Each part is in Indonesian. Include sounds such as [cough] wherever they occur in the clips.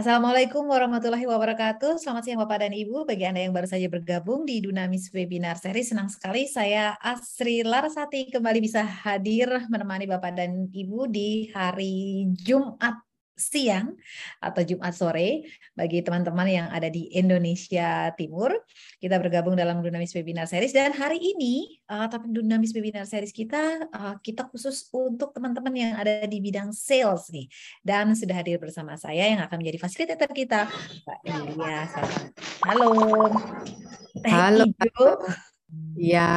Assalamualaikum warahmatullahi wabarakatuh. Selamat siang Bapak dan Ibu. Bagi Anda yang baru saja bergabung di Dunamis Webinar Series, senang sekali saya Asri Larasati kembali bisa hadir menemani Bapak dan Ibu di hari Jumat siang atau Jumat sore bagi teman-teman yang ada di Indonesia Timur. Kita bergabung dalam Dunamis Webinar Series dan hari ini uh, topik Dunamis Webinar Series kita uh, kita khusus untuk teman-teman yang ada di bidang sales nih. Dan sudah hadir bersama saya yang akan menjadi fasilitator kita, Mbak Yulia. Halo. Halo. Ya,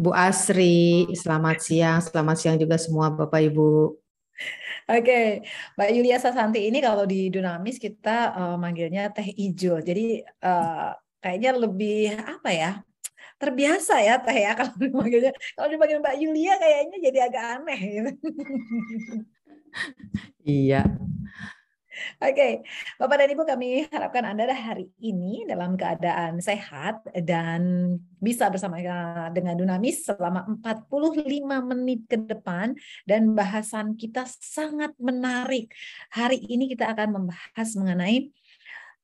Bu Asri, selamat siang. Selamat siang juga semua Bapak Ibu. Oke, Mbak Yulia Sasanti ini kalau di Dunamis kita uh, manggilnya teh hijau. Jadi uh, kayaknya lebih apa ya? Terbiasa ya teh ya [laughs] kalau dipanggilnya. Kalau dipanggil Mbak Yulia kayaknya jadi agak aneh. Gitu. Iya. Oke, Bapak dan Ibu kami harapkan Anda hari ini dalam keadaan sehat dan bisa bersama dengan Dunamis selama 45 menit ke depan dan bahasan kita sangat menarik. Hari ini kita akan membahas mengenai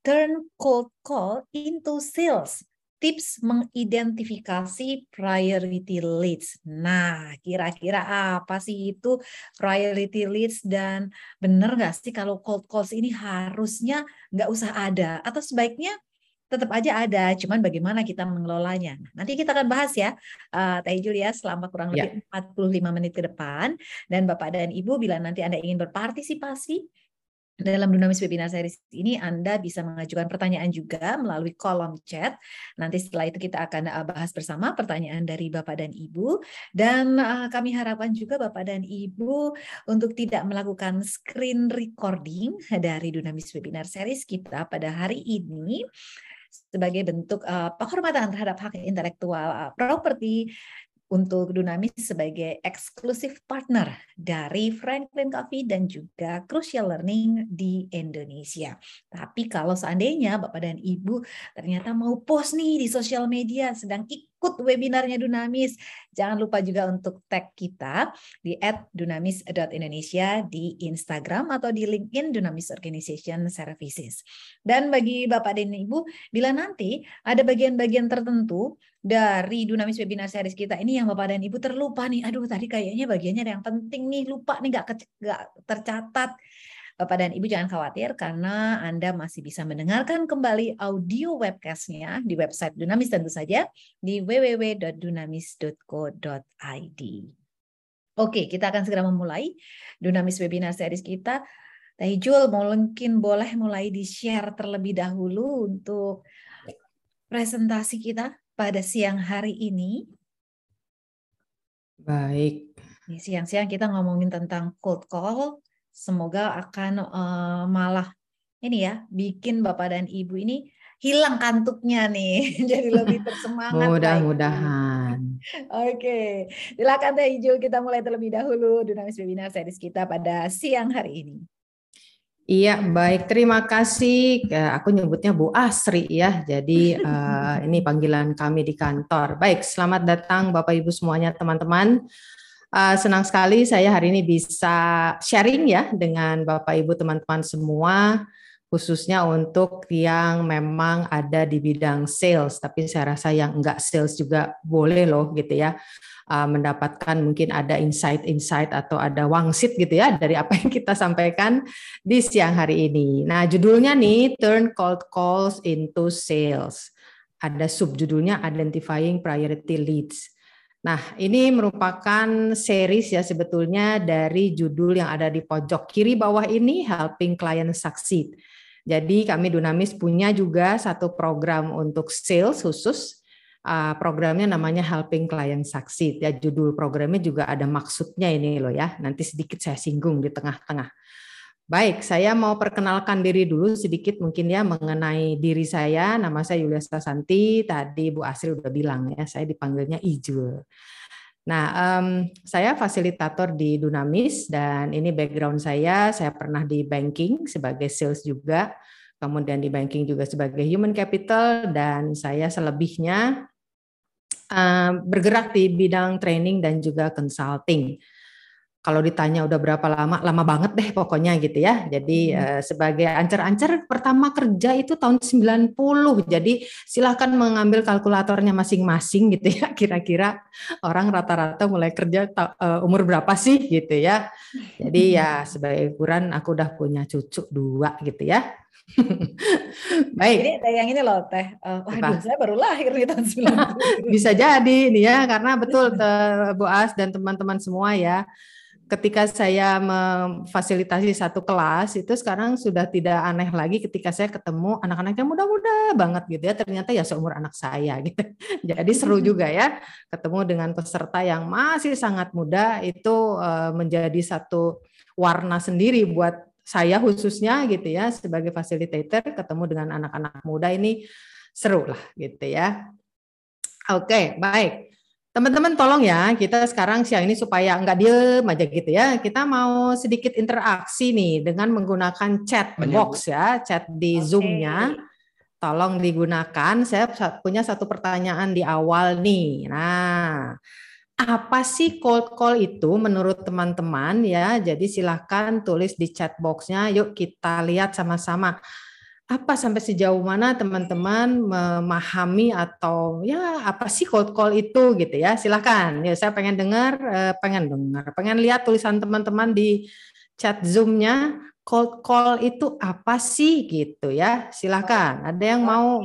turn cold call into sales tips mengidentifikasi priority leads. Nah, kira-kira apa sih itu priority leads dan benar nggak sih kalau cold calls ini harusnya nggak usah ada atau sebaiknya tetap aja ada, cuman bagaimana kita mengelolanya. Nanti kita akan bahas ya, uh, Teh Julia, selama kurang ya. lebih ya. 45 menit ke depan. Dan Bapak dan Ibu, bila nanti Anda ingin berpartisipasi, dalam Dunamis Webinar Series ini Anda bisa mengajukan pertanyaan juga melalui kolom chat. Nanti setelah itu kita akan eh, bahas bersama pertanyaan dari Bapak dan Ibu. Dan uh, kami harapkan juga Bapak dan Ibu untuk tidak melakukan screen recording dari Dunamis Webinar Series kita pada hari ini sebagai bentuk uh, penghormatan terhadap hak intelektual uh, properti untuk Dunamis sebagai eksklusif partner dari Franklin Coffee dan juga Crucial Learning di Indonesia. Tapi kalau seandainya Bapak dan Ibu ternyata mau post nih di sosial media sedang ikut webinarnya Dunamis, jangan lupa juga untuk tag kita di @dunamis.indonesia di Instagram atau di LinkedIn Dunamis Organization Services. Dan bagi Bapak dan Ibu, bila nanti ada bagian-bagian tertentu dari Dunamis Webinar Series kita ini yang Bapak dan Ibu terlupa nih. Aduh, tadi kayaknya bagiannya ada yang penting nih, lupa nih, nggak tercatat. Bapak dan Ibu jangan khawatir karena Anda masih bisa mendengarkan kembali audio webcastnya di website Dunamis tentu saja di www.dunamis.co.id. Oke, kita akan segera memulai Dunamis Webinar Series kita. Teh Jul, mungkin boleh mulai di-share terlebih dahulu untuk presentasi kita pada siang hari ini. Baik. Siang-siang kita ngomongin tentang cold call. Semoga akan uh, malah ini ya bikin Bapak dan Ibu ini hilang kantuknya nih, [laughs] jadi lebih [laughs] bersemangat. Mudah-mudahan. [laughs] Oke, silakan Teh Hijau kita mulai terlebih dahulu Dinamis Webinar series kita pada siang hari ini. Iya, baik. Terima kasih. Aku nyebutnya Bu Asri ya. Jadi uh, ini panggilan kami di kantor. Baik, selamat datang Bapak Ibu semuanya teman-teman. Uh, senang sekali saya hari ini bisa sharing ya dengan Bapak Ibu teman-teman semua khususnya untuk yang memang ada di bidang sales, tapi saya rasa yang enggak sales juga boleh loh gitu ya. Uh, mendapatkan mungkin ada insight-insight atau ada wangsit gitu ya dari apa yang kita sampaikan di siang hari ini. Nah, judulnya nih Turn Cold Calls into Sales. Ada subjudulnya Identifying Priority Leads. Nah, ini merupakan series ya sebetulnya dari judul yang ada di pojok kiri bawah ini Helping Client Succeed. Jadi kami Dunamis punya juga satu program untuk sales khusus uh, programnya namanya Helping Client Succeed. Ya judul programnya juga ada maksudnya ini loh ya. Nanti sedikit saya singgung di tengah-tengah. Baik, saya mau perkenalkan diri dulu sedikit mungkin ya mengenai diri saya. Nama saya Yulia Santi. Tadi Bu Asri udah bilang ya, saya dipanggilnya Ijul. Nah, um, saya fasilitator di Dunamis dan ini background saya. Saya pernah di banking sebagai sales juga, kemudian di banking juga sebagai human capital dan saya selebihnya bergerak di bidang training dan juga consulting. Kalau ditanya udah berapa lama, lama banget deh pokoknya gitu ya. Jadi hmm. uh, sebagai ancer-ancer pertama kerja itu tahun 90. Jadi silahkan mengambil kalkulatornya masing-masing gitu ya. [laughs] Kira-kira orang rata-rata mulai kerja uh, umur berapa sih gitu ya. Jadi ya [laughs] sebagai ukuran aku udah punya cucu dua gitu ya. [laughs] Baik. Ini teh yang ini loh teh. Uh, waduh, saya baru lahir di tahun 90. Bisa jadi nih ya, karena betul Bu As dan teman-teman semua ya ketika saya memfasilitasi satu kelas itu sekarang sudah tidak aneh lagi ketika saya ketemu anak-anak yang muda-muda banget gitu ya. Ternyata ya seumur anak saya gitu. [laughs] Jadi seru juga ya ketemu dengan peserta yang masih sangat muda itu eh, menjadi satu warna sendiri buat saya khususnya gitu ya sebagai fasilitator ketemu dengan anak-anak muda ini seru lah gitu ya. Oke baik Teman-teman tolong ya, kita sekarang siang ini supaya nggak diem aja gitu ya. Kita mau sedikit interaksi nih dengan menggunakan chat box ya, chat di okay. Zoom-nya. Tolong digunakan. Saya punya satu pertanyaan di awal nih. Nah, apa sih cold call itu menurut teman-teman ya? Jadi silahkan tulis di chat box-nya. Yuk kita lihat sama-sama apa sampai sejauh mana teman-teman memahami atau ya apa sih cold call itu gitu ya. Silahkan ya saya pengen dengar eh, pengen dengar pengen lihat tulisan teman-teman di chat zoomnya. Cold call itu apa sih gitu ya. Silahkan ada yang mau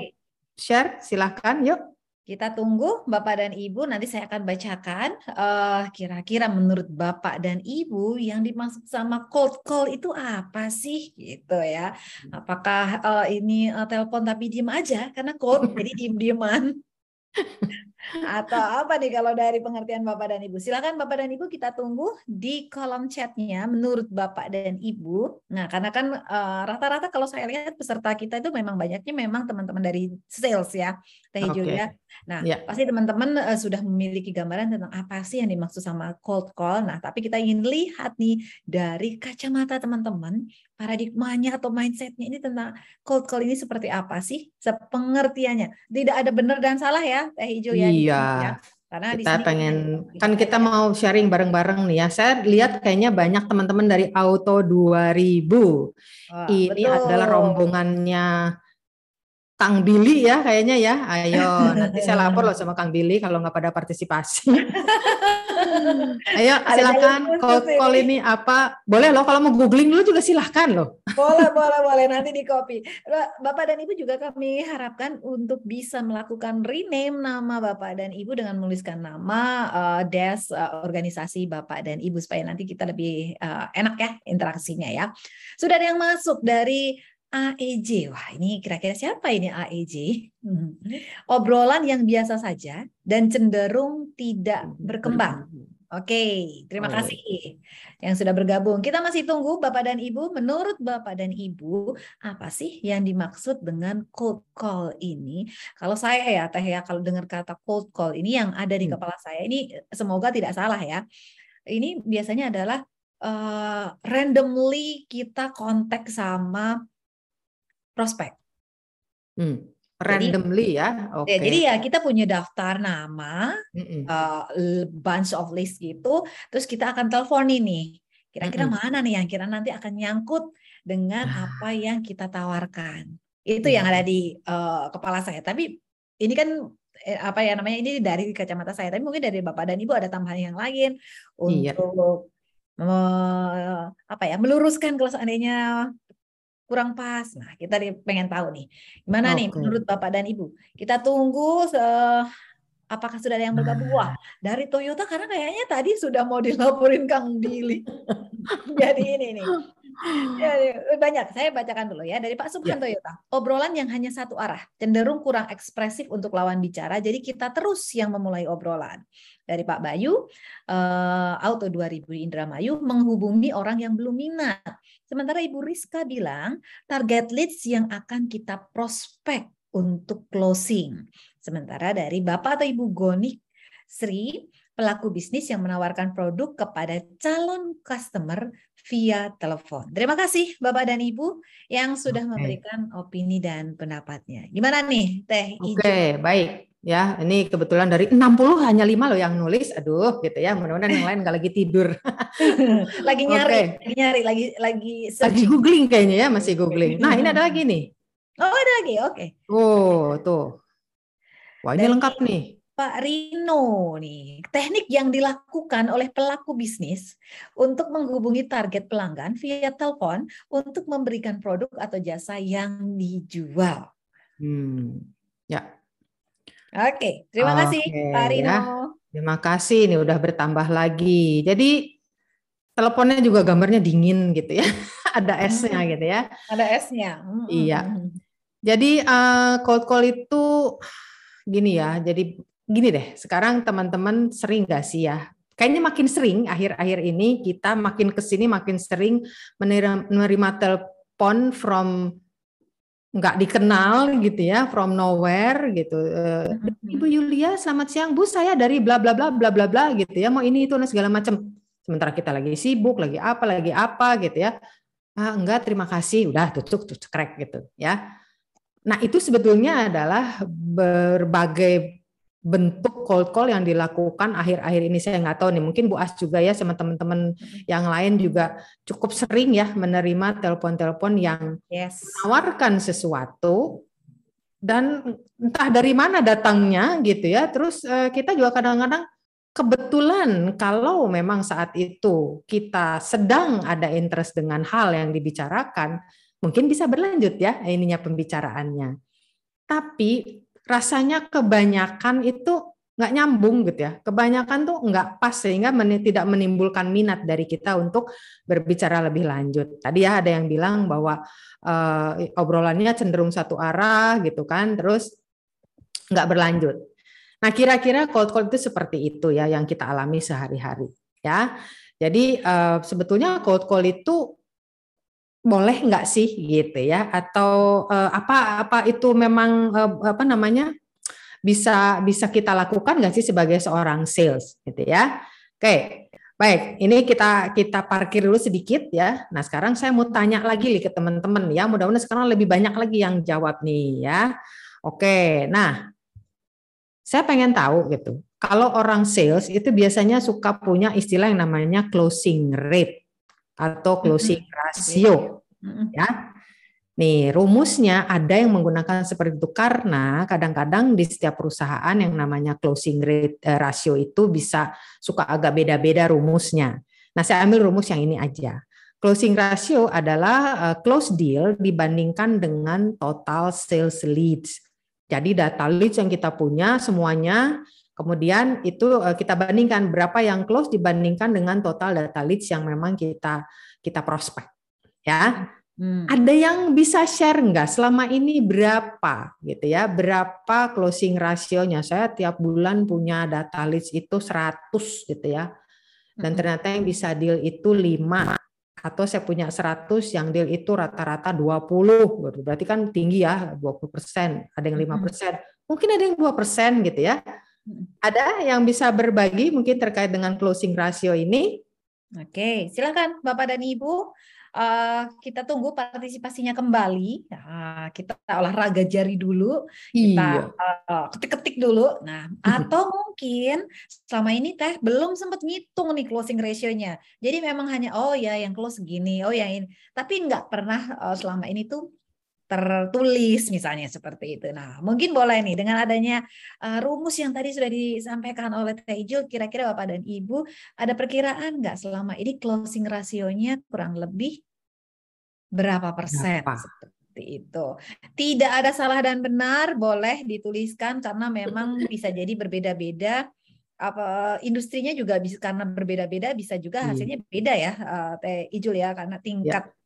share? Silahkan yuk kita tunggu Bapak dan Ibu, nanti saya akan bacakan uh, kira-kira menurut Bapak dan Ibu yang dimaksud sama cold call itu apa sih gitu ya. Apakah uh, ini uh, telepon tapi diem aja karena cold jadi diem-dieman. [laughs] Atau apa nih kalau dari pengertian Bapak dan Ibu? Silakan Bapak dan Ibu kita tunggu di kolom chatnya menurut Bapak dan Ibu. Nah, karena kan eh, rata-rata uh, kalau saya lihat peserta kita itu memang banyaknya memang teman-teman dari sales ya, Teh okay. Julia. Nah, yeah. pasti teman-teman uh, sudah memiliki gambaran tentang apa sih yang dimaksud sama cold call. Nah, tapi kita ingin lihat nih dari kacamata teman-teman paradigmanya atau mindsetnya ini tentang cold call ini seperti apa sih? Sepengertiannya. Tidak ada benar dan salah ya, Teh Hijau ya. Iya. Ya. Karena kita pengen kan kita mau sharing bareng-bareng nih ya. Saya lihat kayaknya banyak teman-teman dari Auto 2000. Oh, ini betul. adalah rombongannya Kang Billy ya kayaknya ya. Ayo nanti saya lapor loh sama Kang Billy kalau nggak pada partisipasi. [laughs] [laughs] Ayo silakan call, call ini apa? Boleh loh kalau mau googling dulu juga silahkan loh. [laughs] Boleh boleh boleh nanti di copy. Bapak dan Ibu juga kami harapkan untuk bisa melakukan rename nama Bapak dan Ibu dengan menuliskan nama uh, des uh, organisasi Bapak dan Ibu supaya nanti kita lebih uh, enak ya interaksinya ya. Sudah ada yang masuk dari AEJ. Wah, ini kira-kira siapa ini AEJ? Hmm. Obrolan yang biasa saja dan cenderung tidak berkembang. Oke, terima kasih yang sudah bergabung. Kita masih tunggu Bapak dan Ibu. Menurut Bapak dan Ibu, apa sih yang dimaksud dengan cold call ini? Kalau saya ya, Teh ya, kalau dengar kata cold call ini yang ada di hmm. kepala saya ini semoga tidak salah ya. Ini biasanya adalah uh, randomly kita kontak sama prospek. Hmm. Randomly jadi, ya. Okay. Jadi ya kita punya daftar nama, mm uh, bunch of list gitu, terus kita akan telepon ini. Kira-kira mm mana nih yang kira nanti akan nyangkut dengan ah. apa yang kita tawarkan. Itu mm yang ada di uh, kepala saya. Tapi ini kan eh, apa ya namanya ini dari kacamata saya. Tapi mungkin dari bapak dan ibu ada tambahan yang lain iya. untuk iya. me, apa ya meluruskan kalau seandainya kurang pas. Nah, kita pengen tahu nih, gimana okay. nih menurut Bapak dan Ibu? Kita tunggu uh, apakah sudah ada yang bergabung? Wah, dari Toyota karena kayaknya tadi sudah mau dilaporin Kang Billy. [laughs] Jadi ini nih. Ya, banyak. Saya bacakan dulu ya dari Pak Subhan ya. Toyota. Obrolan yang hanya satu arah, cenderung kurang ekspresif untuk lawan bicara. Jadi kita terus yang memulai obrolan. Dari Pak Bayu, uh, Auto 2000 Indramayu menghubungi orang yang belum minat Sementara Ibu Rizka bilang target leads yang akan kita prospek untuk closing. Sementara dari Bapak atau Ibu Goni Sri, pelaku bisnis yang menawarkan produk kepada calon customer via telepon. Terima kasih Bapak dan Ibu yang sudah okay. memberikan opini dan pendapatnya. Gimana nih Teh Oke, okay, baik. ya. Ini kebetulan dari 60 hanya lima loh yang nulis. Aduh, gitu ya. Mudah-mudahan yang lain nggak lagi tidur. [laughs] lagi nyari, okay. lagi nyari, lagi lagi lagi googling kayaknya ya, masih googling. Nah, ini ada lagi nih. Oh, ada lagi. Oke. Okay. Oh, tuh. Wah, ini Dari lengkap nih. Pak Rino nih, teknik yang dilakukan oleh pelaku bisnis untuk menghubungi target pelanggan via telepon untuk memberikan produk atau jasa yang dijual. Hmm, ya. Oke, terima Oke, kasih Pak Rino. Ya. Terima kasih, ini udah bertambah lagi. Jadi teleponnya juga gambarnya dingin gitu ya, [laughs] ada S-nya hmm. gitu ya. Ada S-nya. Hmm. Iya. Jadi uh, cold call itu gini ya, jadi gini deh, sekarang teman-teman sering gak sih ya? Kayaknya makin sering akhir-akhir ini kita makin ke sini makin sering menerima, menerima telepon from nggak dikenal gitu ya, from nowhere gitu. Eh, mm-hmm. Ibu Yulia, selamat siang Bu, saya dari bla bla bla bla bla bla gitu ya, mau ini itu dan segala macam. Sementara kita lagi sibuk, lagi apa, lagi apa gitu ya. Ah, enggak, terima kasih, udah tutup, tutup, crack gitu ya. Nah itu sebetulnya adalah berbagai bentuk cold call yang dilakukan akhir-akhir ini saya nggak tahu nih. Mungkin Bu As juga ya sama teman-teman yang lain juga cukup sering ya menerima telepon-telepon yang yes. menawarkan sesuatu dan entah dari mana datangnya gitu ya. Terus eh, kita juga kadang-kadang kebetulan kalau memang saat itu kita sedang ada interest dengan hal yang dibicarakan mungkin bisa berlanjut ya ininya pembicaraannya. Tapi rasanya kebanyakan itu nggak nyambung gitu ya. Kebanyakan tuh nggak pas sehingga men tidak menimbulkan minat dari kita untuk berbicara lebih lanjut. Tadi ya ada yang bilang bahwa uh, obrolannya cenderung satu arah gitu kan, terus nggak berlanjut. Nah kira-kira cold call itu seperti itu ya yang kita alami sehari-hari ya. Jadi uh, sebetulnya cold call itu boleh nggak sih gitu ya? Atau uh, apa apa itu memang uh, apa namanya bisa bisa kita lakukan nggak sih sebagai seorang sales gitu ya? Oke baik. Ini kita kita parkir dulu sedikit ya. Nah sekarang saya mau tanya lagi nih ke teman-teman ya. Mudah-mudahan sekarang lebih banyak lagi yang jawab nih ya. Oke nah saya pengen tahu gitu. Kalau orang sales itu biasanya suka punya istilah yang namanya closing rate atau closing ratio. Ya. Nih, rumusnya ada yang menggunakan seperti itu karena kadang-kadang di setiap perusahaan yang namanya closing rate eh, ratio itu bisa suka agak beda-beda rumusnya. Nah, saya ambil rumus yang ini aja. Closing ratio adalah uh, close deal dibandingkan dengan total sales leads. Jadi data leads yang kita punya semuanya Kemudian itu eh, kita bandingkan berapa yang close dibandingkan dengan total data leads yang memang kita kita prospek. Ya. Hmm. Ada yang bisa share enggak selama ini berapa gitu ya? Berapa closing rasionya? Saya tiap bulan punya data leads itu 100 gitu ya. Dan hmm. ternyata yang bisa deal itu 5 atau saya punya 100 yang deal itu rata-rata 20 berarti kan tinggi ya 20%, ada yang 5%. Hmm. Mungkin ada yang 2% gitu ya. Ada yang bisa berbagi mungkin terkait dengan closing ratio ini? Oke, silakan Bapak dan Ibu. Uh, kita tunggu partisipasinya kembali. Nah, kita olahraga jari dulu, kita uh, ketik-ketik dulu. Nah, atau mungkin selama ini teh belum sempat ngitung nih closing ratio-nya. Jadi memang hanya oh ya yang close gini, oh ya ini. Tapi nggak pernah uh, selama ini tuh tertulis misalnya seperti itu. Nah, mungkin boleh nih dengan adanya uh, rumus yang tadi sudah disampaikan oleh Teh Ijul, kira-kira Bapak dan Ibu ada perkiraan nggak selama ini closing rasionya kurang lebih berapa persen? Berapa? Seperti itu. Tidak ada salah dan benar, boleh dituliskan karena memang bisa jadi berbeda-beda apa industrinya juga bisa karena berbeda-beda bisa juga iya. hasilnya beda ya uh, Teh Ijul ya karena tingkat ya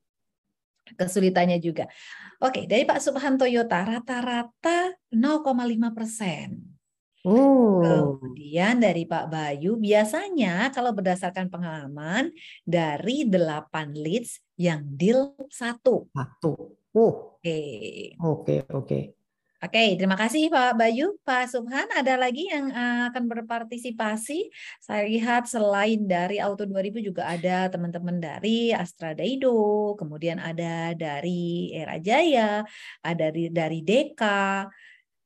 kesulitannya juga. Oke, dari Pak Subhan Toyota rata-rata 0,5 persen. Oh. Kemudian dari Pak Bayu, biasanya kalau berdasarkan pengalaman dari 8 leads yang deal satu. Satu. Oh. Oke. Oke, oke. Oke, terima kasih Pak Bayu. Pak Subhan, ada lagi yang uh, akan berpartisipasi? Saya lihat selain dari Auto 2000 juga ada teman-teman dari Astra Daido, kemudian ada dari Era Jaya, ada dari, dari Deka.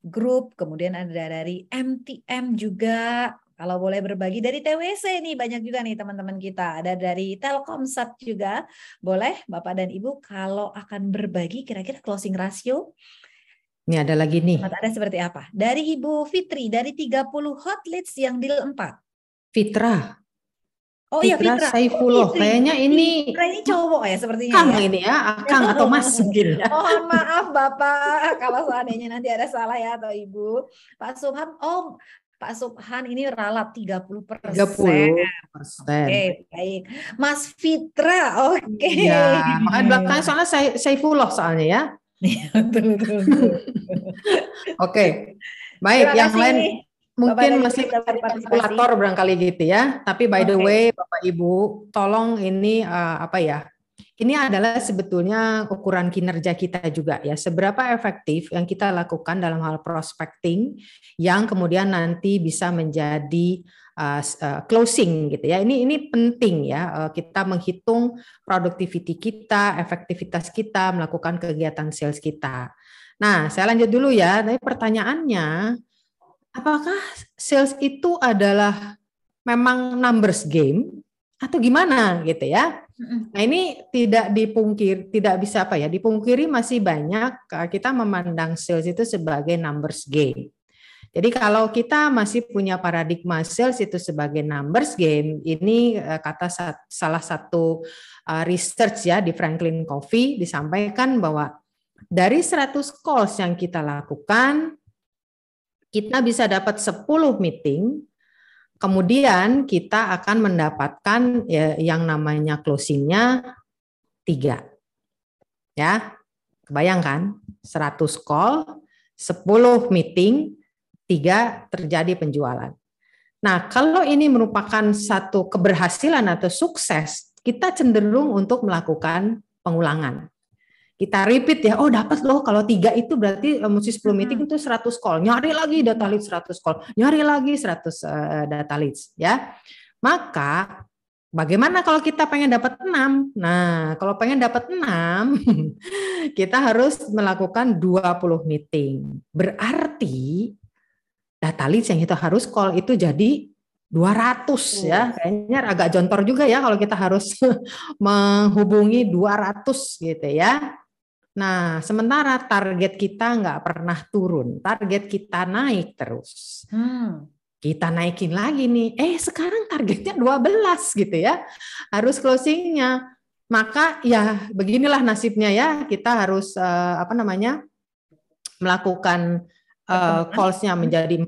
Group, kemudian ada dari MTM juga. Kalau boleh berbagi dari TWC nih banyak juga nih teman-teman kita. Ada dari Telkomsat juga. Boleh Bapak dan Ibu kalau akan berbagi kira-kira closing ratio ini ada lagi nih. Ada seperti apa? Dari Ibu Fitri, dari 30 hot leads yang deal 4. Fitra. Oh iya Fitra. Saifullah. Oh, Kayaknya ini Fitra ini cowok ya sepertinya Kang ya. ini ya, Kang atau Mas [laughs] mungkin. Mohon maaf Bapak kalau seandainya nanti ada salah ya atau Ibu. Pak Subhan, oh Pak Subhan ini ralat 30 persen. 30 persen. Oke, baik. Mas Fitra, oke. Okay. Ya, makanya belakangnya soalnya Saifullah soalnya ya. [laughs] Oke, baik. Terima yang lain mungkin masih kalkulator barangkali gitu ya. Tapi by the way, Bapak Ibu, tolong ini uh, apa ya? Ini adalah sebetulnya ukuran kinerja kita juga ya. Seberapa efektif yang kita lakukan dalam hal prospecting yang kemudian nanti bisa menjadi uh, uh, closing gitu ya. Ini ini penting ya uh, kita menghitung productivity kita, efektivitas kita melakukan kegiatan sales kita. Nah, saya lanjut dulu ya. Tapi pertanyaannya, apakah sales itu adalah memang numbers game atau gimana gitu ya? Nah ini tidak dipungkir, tidak bisa apa ya, dipungkiri masih banyak kita memandang sales itu sebagai numbers game. Jadi kalau kita masih punya paradigma sales itu sebagai numbers game, ini eh, kata salah satu eh, research ya di Franklin Covey disampaikan bahwa dari 100 calls yang kita lakukan, kita bisa dapat 10 meeting, kemudian kita akan mendapatkan ya, yang namanya closingnya tiga. Ya, kebayangkan 100 call, 10 meeting, tiga terjadi penjualan. Nah, kalau ini merupakan satu keberhasilan atau sukses, kita cenderung untuk melakukan pengulangan. Kita repeat ya, oh dapat loh kalau tiga itu berarti uh, mesti 10 meeting itu 100 call. Nyari lagi data leads 100 call, nyari lagi 100 uh, eh, data leads ya. Maka bagaimana kalau kita pengen dapat 6? Nah, kalau pengen dapat 6, [laughs] kita harus melakukan 20 meeting. Berarti data leads yang kita harus call itu jadi 200 ya. Kayaknya agak jontor juga ya kalau kita harus [laughs] menghubungi 200 gitu ya. Nah, sementara target kita nggak pernah turun, target kita naik terus. Hmm. Kita naikin lagi nih, eh sekarang targetnya 12 gitu ya, harus closingnya. Maka ya beginilah nasibnya ya, kita harus uh, apa namanya melakukan uh, calls-nya menjadi 40,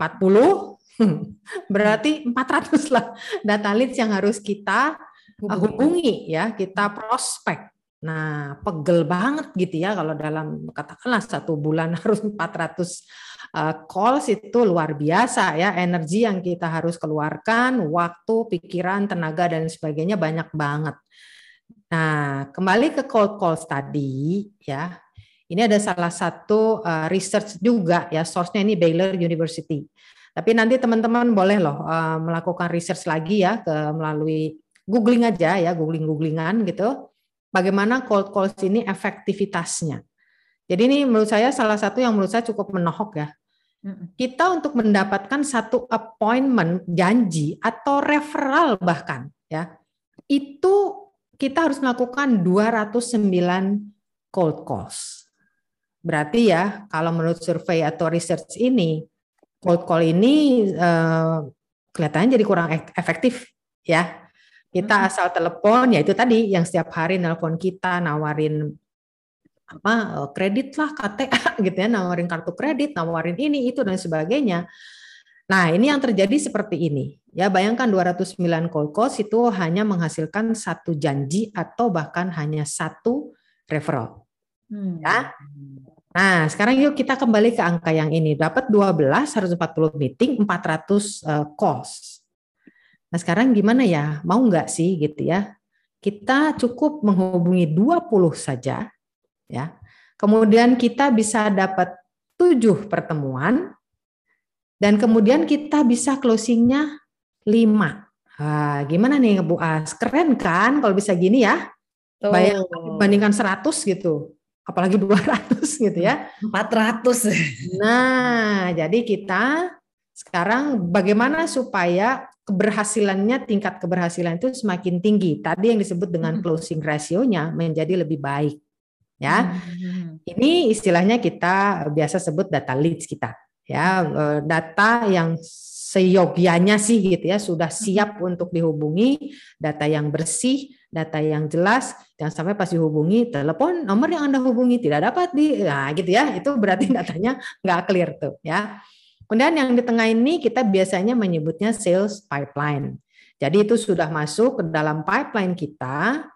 [laughs] berarti 400 lah data leads yang harus kita uh, hubungi ya, kita prospek. Nah, pegel banget gitu ya kalau dalam katakanlah satu bulan [laughs] harus 400 uh, calls itu luar biasa ya, energi yang kita harus keluarkan, waktu, pikiran, tenaga dan sebagainya banyak banget. Nah, kembali ke cold calls tadi ya, ini ada salah satu uh, research juga ya, source-nya ini Baylor University. Tapi nanti teman-teman boleh loh uh, melakukan research lagi ya ke melalui googling aja ya, googling-googlingan gitu. Bagaimana cold calls ini efektivitasnya. Jadi ini menurut saya salah satu yang menurut saya cukup menohok ya. Kita untuk mendapatkan satu appointment janji atau referral bahkan ya. Itu kita harus melakukan 209 cold calls. Berarti ya kalau menurut survei atau research ini cold call ini uh, kelihatannya jadi kurang efektif ya. Kita hmm. asal telepon ya itu tadi yang setiap hari nelpon kita nawarin apa eh, kredit lah KTA [laughs] gitu ya, nawarin kartu kredit, nawarin ini itu dan sebagainya. Nah, ini yang terjadi seperti ini. Ya, bayangkan 209 cold calls itu hanya menghasilkan satu janji atau bahkan hanya satu referral. Hmm. Ya. Nah, sekarang yuk kita kembali ke angka yang ini. Dapat 12, 140 meeting, 400 uh, calls. Nah, sekarang gimana ya? Mau nggak sih gitu ya? Kita cukup menghubungi 20 saja, ya. Kemudian kita bisa dapat 7 pertemuan, dan kemudian kita bisa closingnya 5. Nah, gimana nih Bu As? Keren kan kalau bisa gini ya? Bayangkan bandingkan 100 gitu. Apalagi 200 [laughs] gitu ya. 400. Nah, jadi kita sekarang bagaimana supaya keberhasilannya tingkat keberhasilan itu semakin tinggi. Tadi yang disebut dengan hmm. closing ratio-nya menjadi lebih baik. Ya. Hmm. Ini istilahnya kita biasa sebut data leads kita. Ya, eh, data yang seyogianya sih gitu ya sudah siap untuk dihubungi, data yang bersih, data yang jelas, jangan sampai pas dihubungi telepon nomor yang Anda hubungi tidak dapat di nah gitu ya. Itu berarti [laughs] datanya nggak clear tuh ya. Kemudian yang di tengah ini kita biasanya menyebutnya sales pipeline. Jadi itu sudah masuk ke dalam pipeline kita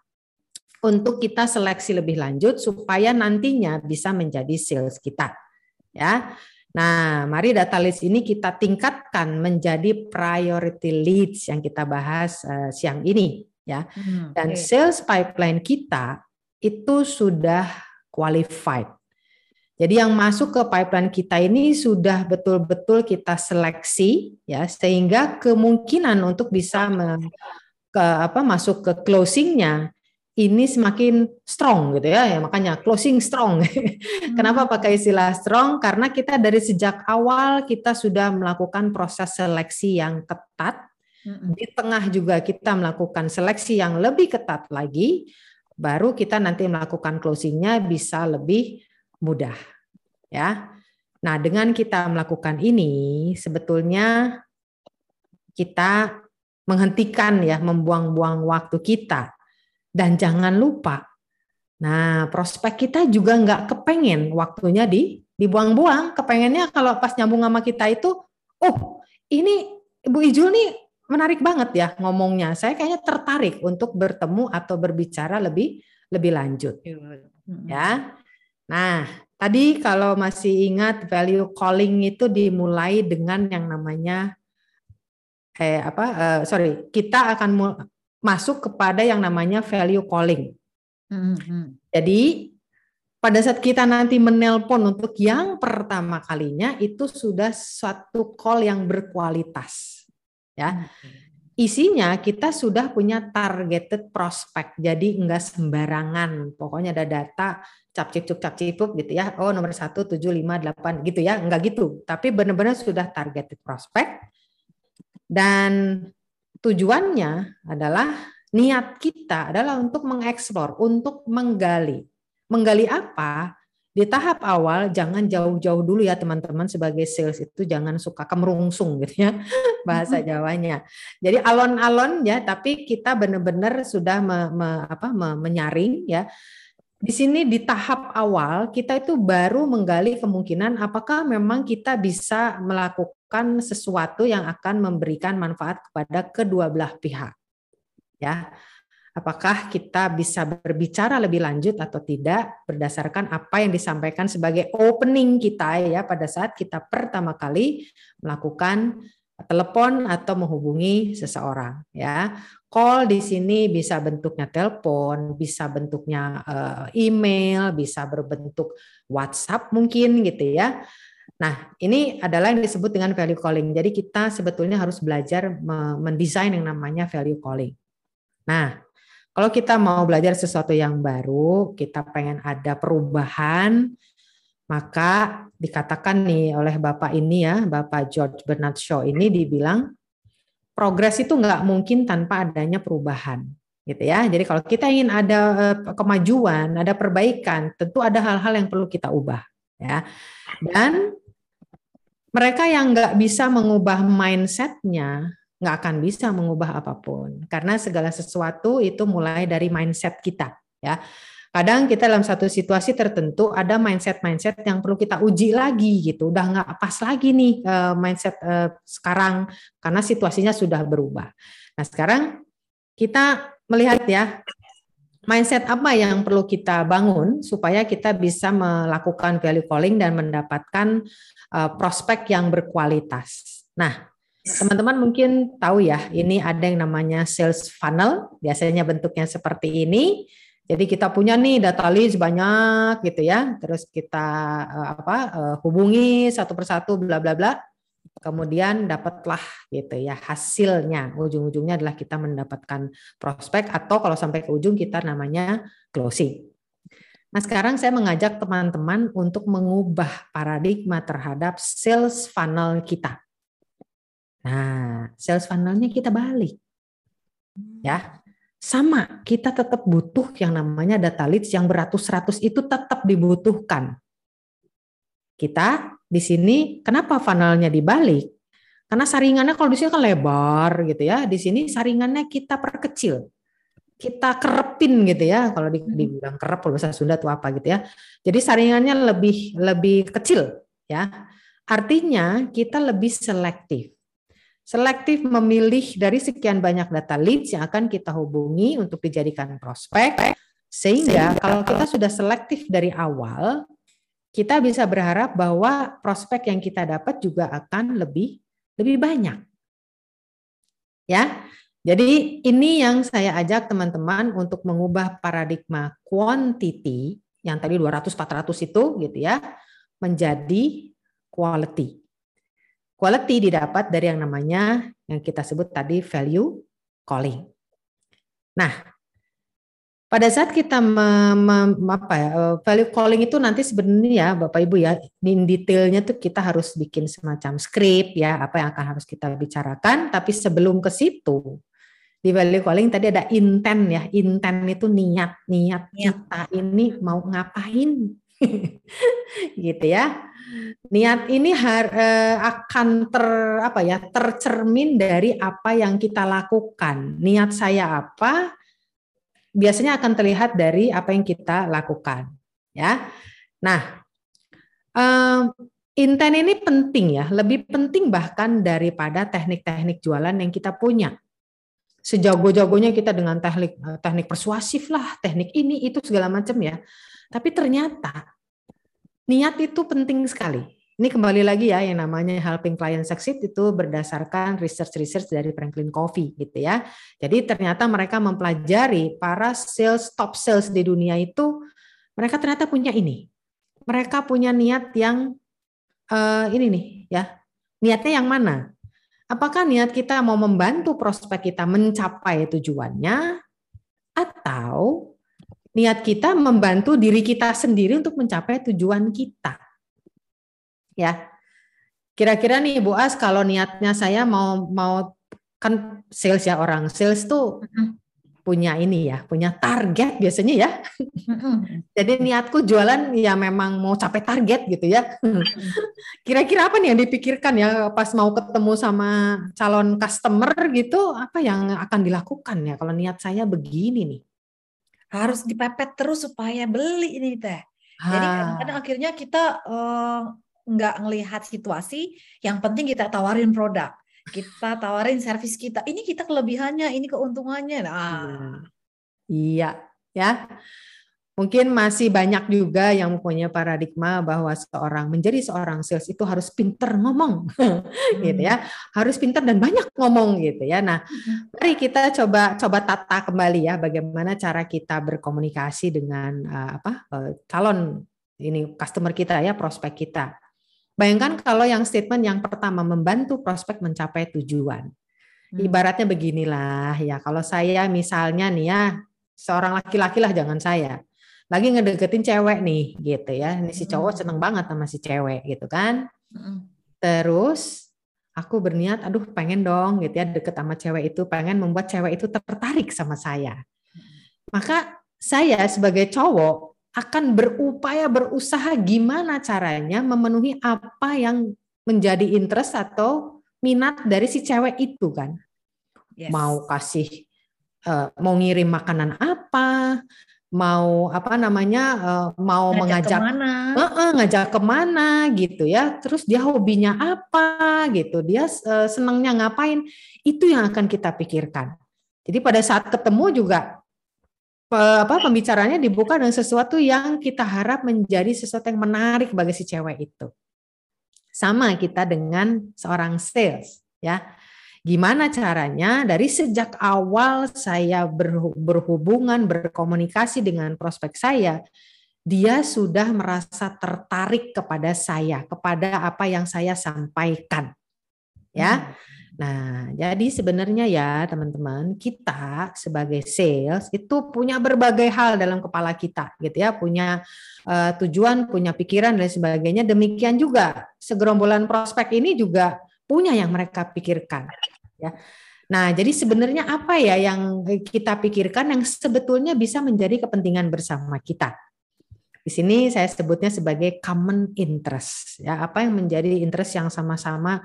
untuk kita seleksi lebih lanjut supaya nantinya bisa menjadi sales kita. Ya. Nah, mari data leads ini kita tingkatkan menjadi priority leads yang kita bahas uh, siang ini ya. Hmm, Dan okay. sales pipeline kita itu sudah qualified. Jadi yang masuk ke pipeline kita ini sudah betul-betul kita seleksi ya sehingga kemungkinan untuk bisa me, ke apa masuk ke closingnya ini semakin strong gitu ya, ya makanya closing strong. [laughs] Hmm. Kenapa pakai istilah strong? Karena kita dari sejak awal kita sudah melakukan proses seleksi yang ketat. Hmm. Di tengah juga kita melakukan seleksi yang lebih ketat lagi, baru kita nanti melakukan closingnya bisa lebih mudah. Ya. Nah, dengan kita melakukan ini sebetulnya kita menghentikan ya membuang-buang waktu kita dan jangan lupa, nah prospek kita juga nggak kepengen waktunya di dibuang-buang. Kepengennya kalau pas nyambung sama kita itu, oh ini Ibu Ijul nih menarik banget ya ngomongnya. Saya kayaknya tertarik untuk bertemu atau berbicara lebih lebih lanjut. Iya, ya. Nah, tadi kalau masih ingat value calling itu dimulai dengan yang namanya eh apa uh, sorry kita akan masuk kepada yang namanya value calling. Mm-hmm. Jadi pada saat kita nanti menelpon untuk yang pertama kalinya itu sudah suatu call yang berkualitas. Ya. Isinya kita sudah punya targeted prospect. Jadi enggak sembarangan. Pokoknya ada data cap cip cap cipup gitu ya. Oh nomor satu tujuh lima delapan gitu ya. Enggak gitu. Tapi benar-benar sudah targeted prospect. Dan tujuannya adalah niat kita adalah untuk mengeksplor, untuk menggali. Menggali apa? Di tahap awal jangan jauh-jauh dulu ya teman-teman sebagai sales itu jangan suka kemerungsung gitu ya [laughs] bahasa Jawanya. Jadi alon-alon ya tapi kita benar-benar sudah me, me, apa, me, menyaring ya di sini di tahap awal kita itu baru menggali kemungkinan apakah memang kita bisa melakukan melakukan sesuatu yang akan memberikan manfaat kepada kedua belah pihak. Ya. Apakah kita bisa berbicara lebih lanjut atau tidak berdasarkan apa yang disampaikan sebagai opening kita ya pada saat kita pertama kali melakukan telepon atau menghubungi seseorang ya. Call di sini bisa bentuknya telepon, bisa bentuknya eh, email, bisa berbentuk WhatsApp mungkin gitu ya. Nah, ini adalah yang disebut dengan value calling. Jadi kita sebetulnya harus belajar mendesain yang namanya value calling. Nah, kalau kita mau belajar sesuatu yang baru, kita pengen ada perubahan, maka dikatakan nih oleh Bapak ini ya, Bapak George Bernard Shaw ini dibilang progres itu nggak mungkin tanpa adanya perubahan gitu ya. Jadi kalau kita ingin ada eh, kemajuan, ada perbaikan, tentu ada hal-hal yang perlu kita ubah ya. Dan mereka yang nggak bisa mengubah mindsetnya nggak akan bisa mengubah apa pun. Karena segala sesuatu itu mulai dari mindset kita ya. Kadang kita dalam satu situasi tertentu ada mindset mindset yang perlu kita uji lagi gitu. Udah nggak pas lagi nih uh, mindset uh, sekarang karena situasinya sudah berubah. Nah sekarang kita melihat ya mindset apa yang perlu kita bangun supaya kita bisa melakukan value calling dan mendapatkan uh, prospek yang berkualitas. Nah, teman-teman mungkin tahu ya, ini ada yang namanya sales funnel, biasanya bentuknya seperti ini. Jadi kita punya nih data list banyak gitu ya, terus kita uh, apa uh, hubungi satu persatu bla bla bla. Kemudian dapatlah gitu ya hasilnya. Ujung-ujungnya adalah kita mendapatkan prospek atau kalau sampai ke ujung kita namanya closing. Nah, sekarang saya mengajak teman-teman untuk mengubah paradigma terhadap sales funnel kita. Nah, sales funnelnya kita balik. Ya, sama, kita tetap butuh yang namanya data leads yang beratus-ratus itu tetap dibutuhkan. Kita di sini kenapa funnelnya dibalik? Karena saringannya kalau di sini kan lebar gitu ya. Di sini saringannya kita perkecil kita kerepin gitu ya kalau di, hmm. dibilang kerep kalau bahasa Sunda itu apa gitu ya jadi saringannya lebih lebih kecil ya artinya kita lebih selektif selektif memilih dari sekian banyak data leads yang akan kita hubungi untuk dijadikan prospek sehingga kalau kita sudah selektif dari awal kita bisa berharap bahwa prospek yang kita dapat juga akan lebih lebih banyak ya jadi ini yang saya ajak teman-teman untuk mengubah paradigma quantity yang tadi 200-400 itu gitu ya menjadi quality. Quality didapat dari yang namanya yang kita sebut tadi value calling. Nah, pada saat kita mem, mem, apa ya, eh, value calling itu nanti sebenarnya ya Bapak Ibu ya, di detailnya tuh kita harus bikin semacam script ya, apa yang akan harus kita bicarakan, tapi sebelum ke situ di value calling tadi ada intent ya. Intent itu niat, niat kita ini mau ngapain. [laughs] gitu ya. Niat ini har, eh, akan ter apa ya, tercermin dari apa yang kita lakukan. Niat saya apa? Biasanya akan terlihat dari apa yang kita lakukan, ya. Nah, eh, intent ini penting ya, lebih penting bahkan daripada teknik-teknik jualan yang kita punya sejago-jagonya kita dengan teknik eh, teknik persuasif lah, teknik ini itu segala macam ya. Tapi ternyata niat itu penting sekali. Ini kembali lagi ya yang namanya helping client succeed itu berdasarkan research-research dari Franklin Covey gitu ya. Jadi ternyata mereka mempelajari para sales top sales di dunia itu mereka ternyata punya ini. Mereka punya niat yang uh, ini nih ya. Niatnya yang mana? Apakah niat kita mau membantu prospek kita mencapai tujuannya atau niat kita membantu diri kita sendiri untuk mencapai tujuan kita? Ya. Kira-kira nih Bu As kalau niatnya saya mau mau kan sales ya orang sales tuh punya ini ya, punya target biasanya ya. [laughs] Jadi niatku jualan ya memang mau capai target gitu ya. Kira-kira apa nih yang dipikirkan ya pas mau ketemu sama calon customer gitu, apa yang akan dilakukan ya kalau niat saya begini nih? Harus dipepet terus supaya beli ini teh. Jadi kadang-kadang akhirnya kita uh, nggak ngelihat situasi, yang penting kita tawarin produk kita tawarin servis kita. Ini kita kelebihannya, ini keuntungannya. Nah, iya, ya. Mungkin masih banyak juga yang mempunyai paradigma bahwa seorang menjadi seorang sales itu harus pinter ngomong, [laughs] hmm. gitu ya, harus pinter dan banyak ngomong gitu ya. Nah, hmm. mari kita coba coba tata kembali ya, bagaimana cara kita berkomunikasi dengan uh, apa uh, calon ini customer kita ya, prospek kita. Bayangkan kalau yang statement yang pertama membantu prospek mencapai tujuan. Hmm. Ibaratnya beginilah ya, kalau saya misalnya nih ya, seorang laki-laki lah jangan saya. Lagi ngedeketin cewek nih gitu ya. Ini si cowok hmm. seneng banget sama si cewek gitu kan. Hmm. Terus aku berniat aduh pengen dong gitu ya deket sama cewek itu, pengen membuat cewek itu tertarik sama saya. Maka saya sebagai cowok akan berupaya berusaha gimana caranya memenuhi apa yang menjadi interest atau minat dari si cewek itu kan. Yes. Mau kasih uh, mau ngirim makanan apa, mau apa namanya uh, mau ngajak mengajak ke mana. Uh, uh, ngajak ke mana gitu ya terus dia hobinya apa gitu dia uh, senangnya ngapain itu yang akan kita pikirkan jadi pada saat ketemu juga apa pembicaranya dibuka dengan sesuatu yang kita harap menjadi sesuatu yang menarik bagi si cewek itu. Sama kita dengan seorang sales, ya. Gimana caranya dari sejak awal saya berhubungan, berkomunikasi dengan prospek saya, dia sudah merasa tertarik kepada saya, kepada apa yang saya sampaikan. Ya. Hmm. Nah, jadi sebenarnya ya teman-teman, kita sebagai sales itu punya berbagai hal dalam kepala kita gitu ya, punya uh, tujuan, punya pikiran dan sebagainya. Demikian juga segerombolan prospek ini juga punya yang mereka pikirkan ya. Nah, jadi sebenarnya apa ya yang kita pikirkan yang sebetulnya bisa menjadi kepentingan bersama kita? Di sini saya sebutnya sebagai common interest. Ya, apa yang menjadi interest yang sama-sama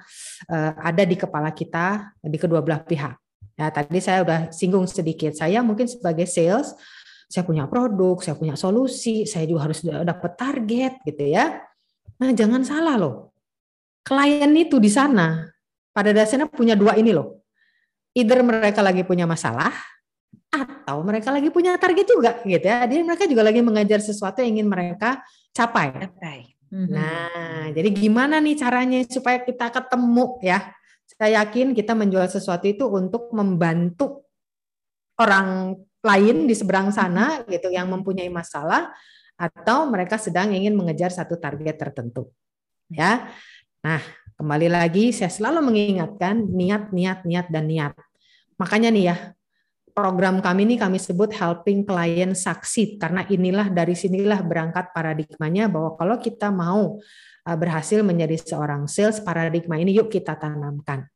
uh, ada di kepala kita di kedua belah pihak. Ya, tadi saya sudah singgung sedikit. Saya mungkin sebagai sales, saya punya produk, saya punya solusi, saya juga harus dapat target gitu ya. Nah, jangan salah loh. Klien itu di sana pada dasarnya punya dua ini loh. Either mereka lagi punya masalah atau mereka lagi punya target juga gitu ya. Jadi mereka juga lagi mengajar sesuatu yang ingin mereka capai. capai. Mhm. Nah, jadi gimana nih caranya supaya kita ketemu ya? Saya yakin kita menjual sesuatu itu untuk membantu orang lain di seberang sana gitu yang mempunyai masalah atau mereka sedang ingin mengejar satu target tertentu. Ya. Nah, kembali lagi saya selalu mengingatkan niat, niat, niat dan niat. Makanya nih ya, program kami ini kami sebut helping client succeed karena inilah dari sinilah berangkat paradigmanya bahwa kalau kita mau uh, berhasil menjadi seorang sales paradigma ini yuk kita tanamkan.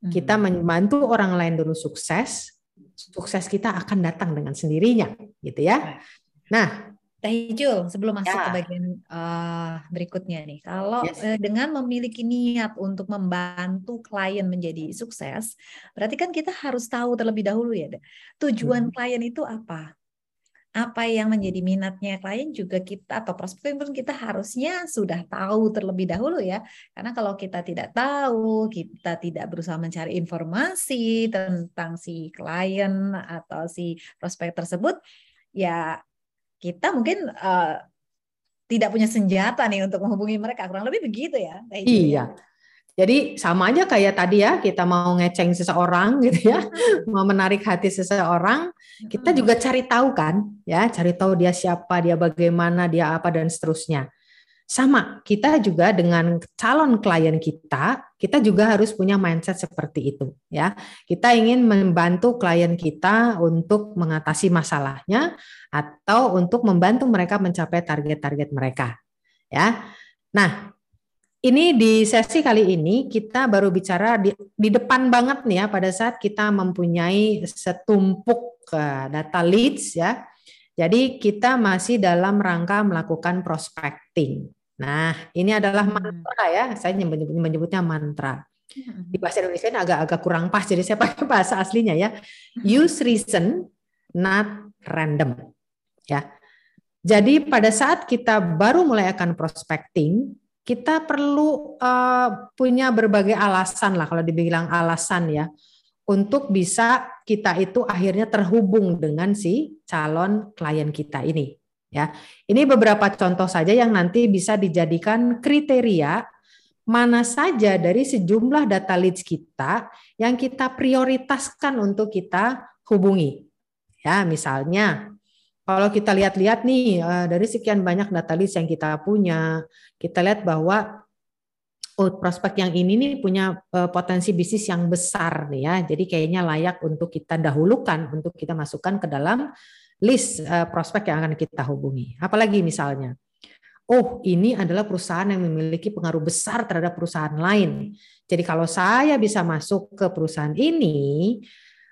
Kita hmm. membantu orang lain dulu sukses, sukses kita akan datang dengan sendirinya gitu ya. Nah, Teh Jul, sebelum masuk ya. ke bagian uh, berikutnya nih, kalau yes. uh, dengan memiliki niat untuk membantu klien menjadi sukses, berarti kan kita harus tahu terlebih dahulu ya, tujuan hmm. klien itu apa, apa yang menjadi minatnya klien juga kita atau prospek pun kita harusnya sudah tahu terlebih dahulu ya, karena kalau kita tidak tahu, kita tidak berusaha mencari informasi tentang si klien atau si prospek tersebut, ya kita mungkin uh, tidak punya senjata nih untuk menghubungi mereka. Kurang lebih begitu ya iya. Jadi sama aja kayak tadi ya kita mau ngeceng seseorang gitu ya mau menarik hati seseorang kita juga cari tahu kan ya cari tahu dia siapa dia bagaimana dia apa dan seterusnya sama, kita juga dengan calon klien kita, kita juga harus punya mindset seperti itu ya. Kita ingin membantu klien kita untuk mengatasi masalahnya atau untuk membantu mereka mencapai target-target mereka. Ya. Nah, ini di sesi kali ini kita baru bicara di, di depan banget nih ya pada saat kita mempunyai setumpuk uh, data leads ya. Jadi kita masih dalam rangka melakukan prospecting. Nah, ini adalah hmm. mantra ya. Saya menyebutnya mantra. Di bahasa Indonesia ini agak-agak kurang pas, jadi saya pakai bahasa aslinya ya. Use reason, not random. Ya. Jadi pada saat kita baru mulai akan prospecting, kita perlu uh, punya berbagai alasan lah kalau dibilang alasan ya untuk bisa kita itu akhirnya terhubung dengan si calon klien kita ini. Ya, ini beberapa contoh saja yang nanti bisa dijadikan kriteria mana saja dari sejumlah data leads kita yang kita prioritaskan untuk kita hubungi. Ya, misalnya kalau kita lihat-lihat nih eh, dari sekian banyak data leads yang kita punya, kita lihat bahwa oh prospek yang ini nih punya eh, potensi bisnis yang besar nih ya. Jadi kayaknya layak untuk kita dahulukan untuk kita masukkan ke dalam list uh, prospek yang akan kita hubungi. Apalagi misalnya, oh ini adalah perusahaan yang memiliki pengaruh besar terhadap perusahaan lain. Jadi kalau saya bisa masuk ke perusahaan ini,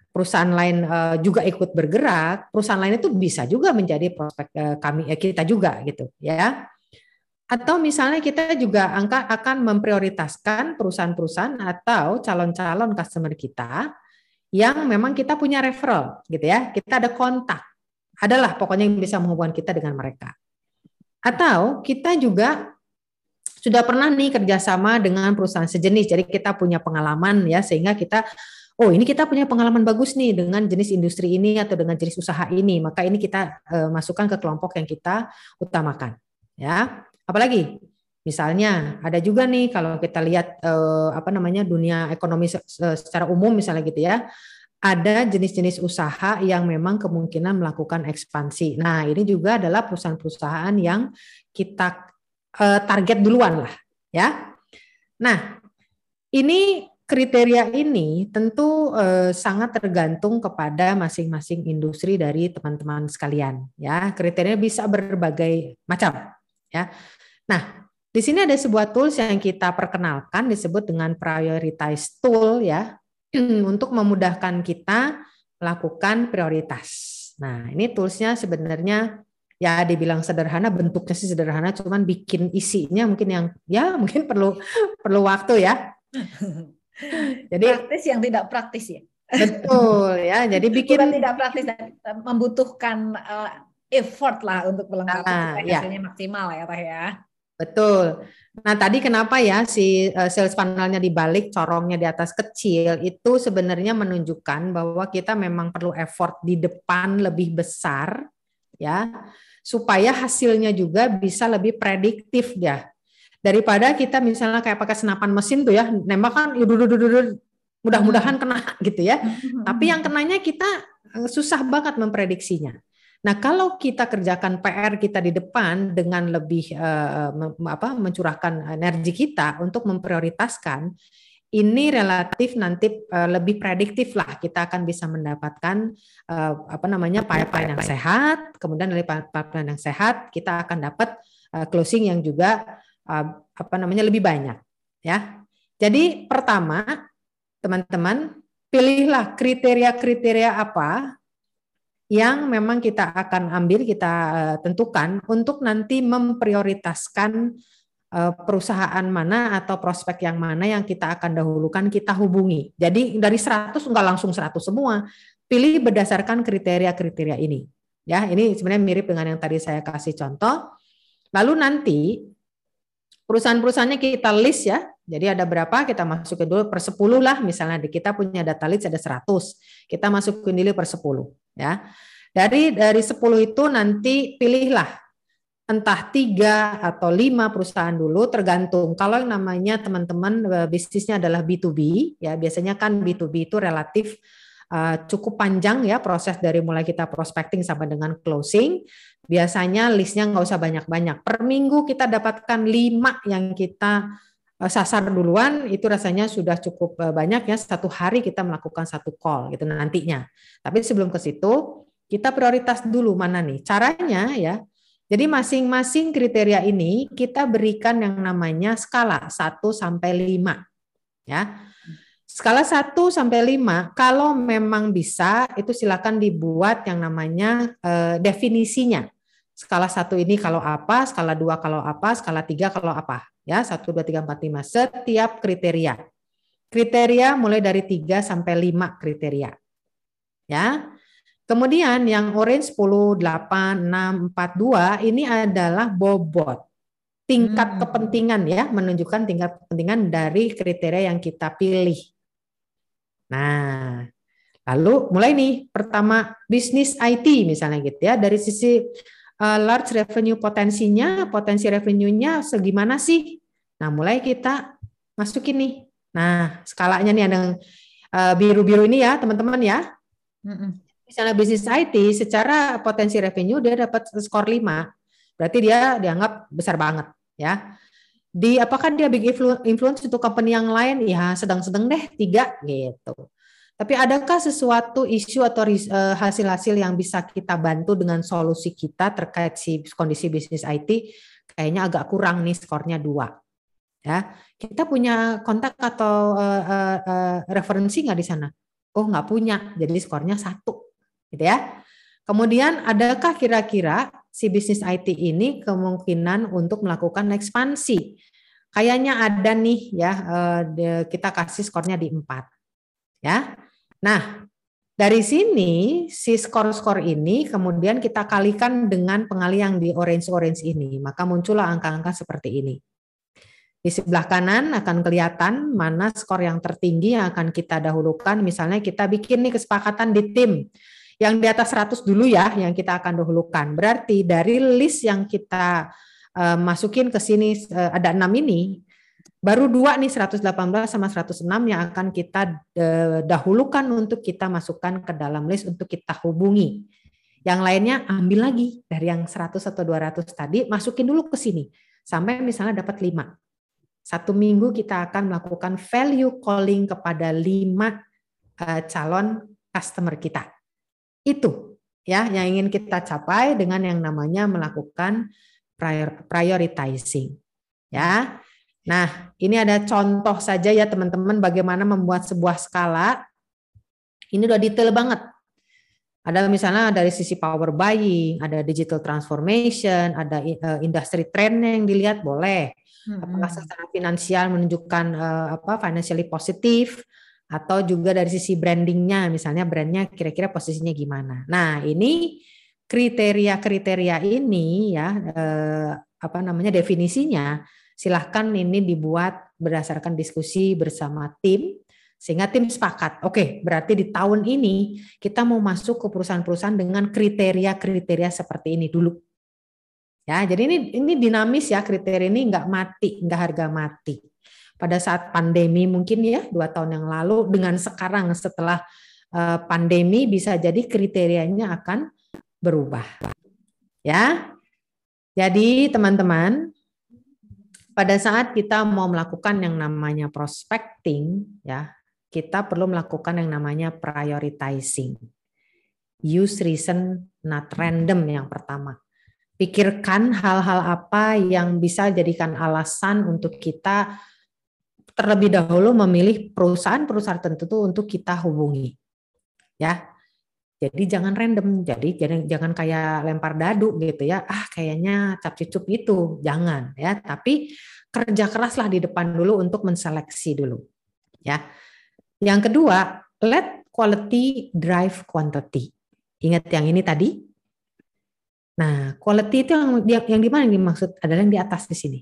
perusahaan lain uh, juga ikut bergerak, perusahaan lain itu bisa juga menjadi prospek uh, kami uh, kita juga gitu ya. Atau misalnya kita juga angka akan memprioritaskan perusahaan-perusahaan atau calon-calon customer kita yang memang kita punya referral gitu ya. Kita ada kontak adalah pokoknya yang bisa menghubungkan kita dengan mereka. Atau kita juga sudah pernah nih kerjasama dengan perusahaan sejenis, jadi kita punya pengalaman ya sehingga kita oh ini kita punya pengalaman bagus nih dengan jenis industri ini atau dengan jenis usaha ini, maka ini kita uh, masukkan ke kelompok yang kita utamakan. Ya, apalagi misalnya ada juga nih kalau kita lihat uh, apa namanya dunia ekonomi secara umum misalnya gitu ya ada jenis-jenis usaha yang memang kemungkinan melakukan ekspansi. Nah, ini juga adalah perusahaan-perusahaan yang kita uh, target duluan lah, ya. Nah, ini kriteria ini tentu eh, sangat tergantung kepada masing-masing industri dari teman-teman sekalian ya. Kriterianya bisa berbagai macam ya. Nah, di sini ada sebuah tools yang kita perkenalkan disebut dengan prioritize tool ya untuk memudahkan kita melakukan prioritas. Nah, ini toolsnya sebenarnya ya dibilang sederhana bentuknya sih sederhana cuman bikin isinya mungkin yang ya mungkin perlu perlu waktu ya [laughs] jadi praktis yang tidak praktis ya betul ya jadi bikin Bukan tidak praktis dan membutuhkan uh, effort lah untuk melengkapi nah, ya. hasilnya maksimal ya teh ya betul nah tadi kenapa ya si uh, sales funnelnya dibalik corongnya di atas kecil itu sebenarnya menunjukkan bahwa kita memang perlu effort di depan lebih besar ya supaya hasilnya juga bisa lebih prediktif ya. Daripada kita misalnya kayak pakai senapan mesin tuh ya, nembak kan mudah-mudahan kena [laughs] gitu ya. Tapi yang kenanya kita eh, susah banget memprediksinya. Nah, kalau kita kerjakan PR kita di depan dengan lebih uh, apa mencurahkan energi kita untuk memprioritaskan, ini relatif nanti uh, lebih prediktif lah. Kita akan bisa mendapatkan uh, apa namanya pipeline yang sehat. Kemudian dari pipeline yang sehat kita akan dapat uh, closing yang juga uh, apa namanya lebih banyak ya. Jadi pertama teman-teman pilihlah kriteria-kriteria apa yang memang kita akan ambil kita uh, tentukan untuk nanti memprioritaskan Eh, perusahaan mana atau prospek yang mana yang kita akan dahulukan kita hubungi. Jadi dari 100 enggak langsung 100 semua. Pilih berdasarkan kriteria-kriteria ini. Ya, ini sebenarnya mirip dengan yang tadi saya kasih contoh. Lalu nanti perusahaan-perusahaannya kita list ya. Jadi ada berapa kita masukin dulu per 10 lah misalnya di kita punya data list ada 100. Kita masukin dulu per 10 ya. Dari dari 10 itu nanti pilihlah entah tiga atau lima perusahaan dulu tergantung. Kalau yang namanya teman-teman eh, bisnisnya adalah B2B ya biasanya kan B2B itu relatif uh, cukup panjang ya proses dari mulai kita prospecting sampai dengan closing. Biasanya listnya nggak usah banyak-banyak. Per minggu kita dapatkan lima yang kita sasar duluan itu rasanya sudah cukup uh, banyak ya satu hari kita melakukan satu call gitu nantinya tapi sebelum ke situ kita prioritas dulu mana nih caranya ya jadi masing-masing kriteria ini kita berikan yang namanya skala 1 sampai 5. Ya. Skala 1 sampai 5 kalau memang bisa itu silakan dibuat yang namanya eh, definisinya. Skala 1 ini kalau apa, skala 2 kalau apa, skala 3 kalau apa. Ya, 1 2 3 4 5 setiap kriteria. Kriteria mulai dari 3 sampai 5 kriteria. Ya. Kemudian yang orange 10, 8, 6, 4, 2 ini adalah bobot. Tingkat hmm. kepentingan ya, menunjukkan tingkat kepentingan dari kriteria yang kita pilih. Nah, lalu mulai nih pertama bisnis IT misalnya gitu ya. Dari sisi uh, large revenue potensinya, potensi revenue-nya segimana sih? Nah, mulai kita masukin nih. Nah, skalanya nih ada uh, biru-biru ini ya, teman-teman ya. Misalnya bisnis IT secara potensi revenue dia dapat skor 5, berarti dia dianggap besar banget ya. Di apakah dia big influence untuk company yang lain? Ya sedang-sedang deh tiga gitu. Tapi adakah sesuatu isu atau eh, hasil-hasil yang bisa kita bantu dengan solusi kita terkait si kondisi bisnis IT? Kayaknya agak kurang nih skornya dua. Ya, kita punya kontak atau uh, uh, uh, referensi nggak di sana? Oh nggak punya, jadi skornya satu gitu ya. Kemudian adakah kira-kira si bisnis IT ini kemungkinan untuk melakukan ekspansi? Kayaknya ada nih ya kita kasih skornya di 4. Ya. Nah, dari sini si skor-skor ini kemudian kita kalikan dengan pengalian di orange-orange ini, maka muncullah angka-angka seperti ini. Di sebelah kanan akan kelihatan mana skor yang tertinggi yang akan kita dahulukan. Misalnya kita bikin nih kesepakatan di tim yang di atas 100 dulu ya yang kita akan dahulukan. Berarti dari list yang kita uh, masukin ke sini uh, ada enam ini, baru dua nih 118 sama 106 yang akan kita uh, dahulukan untuk kita masukkan ke dalam list untuk kita hubungi. Yang lainnya ambil lagi dari yang 100 atau 200 tadi, masukin dulu ke sini sampai misalnya dapat 5. satu minggu kita akan melakukan value calling kepada lima uh, calon customer kita. Itu ya yang ingin kita capai dengan yang namanya melakukan prior, prioritizing. Ya. Nah, ini ada contoh saja ya teman-teman bagaimana membuat sebuah skala. Ini udah detail banget. Ada misalnya dari sisi power buying, ada digital transformation, ada uh, industry trend yang dilihat boleh apakah secara finansial menunjukkan uh, apa financially positif atau juga dari sisi brandingnya misalnya brandnya kira-kira posisinya gimana nah ini kriteria-kriteria ini ya eh, apa namanya definisinya silahkan ini dibuat berdasarkan diskusi bersama tim sehingga tim sepakat oke berarti di tahun ini kita mau masuk ke perusahaan-perusahaan dengan kriteria-kriteria seperti ini dulu Ya, jadi ini ini dinamis ya kriteria ini nggak mati, nggak harga mati. Pada saat pandemi mungkin ya dua tahun yang lalu dengan sekarang setelah uh, pandemi bisa jadi kriterianya akan berubah. Ya, jadi teman-teman pada saat kita mau melakukan yang namanya prospecting ya kita perlu melakukan yang namanya prioritizing. Use reason not random yang pertama pikirkan hal-hal apa yang bisa jadikan alasan untuk kita terlebih dahulu memilih perusahaan-perusahaan tertentu untuk kita hubungi. Ya. Jadi jangan random, jadi jangan jangan kayak lempar dadu gitu ya. Ah, kayaknya cap cucup itu, jangan ya. Tapi kerja keraslah di depan dulu untuk menseleksi dulu. Ya. Yang kedua, let quality drive quantity. Ingat yang ini tadi, Nah, quality itu yang yang, di mana yang dimaksud adalah yang di atas di sini.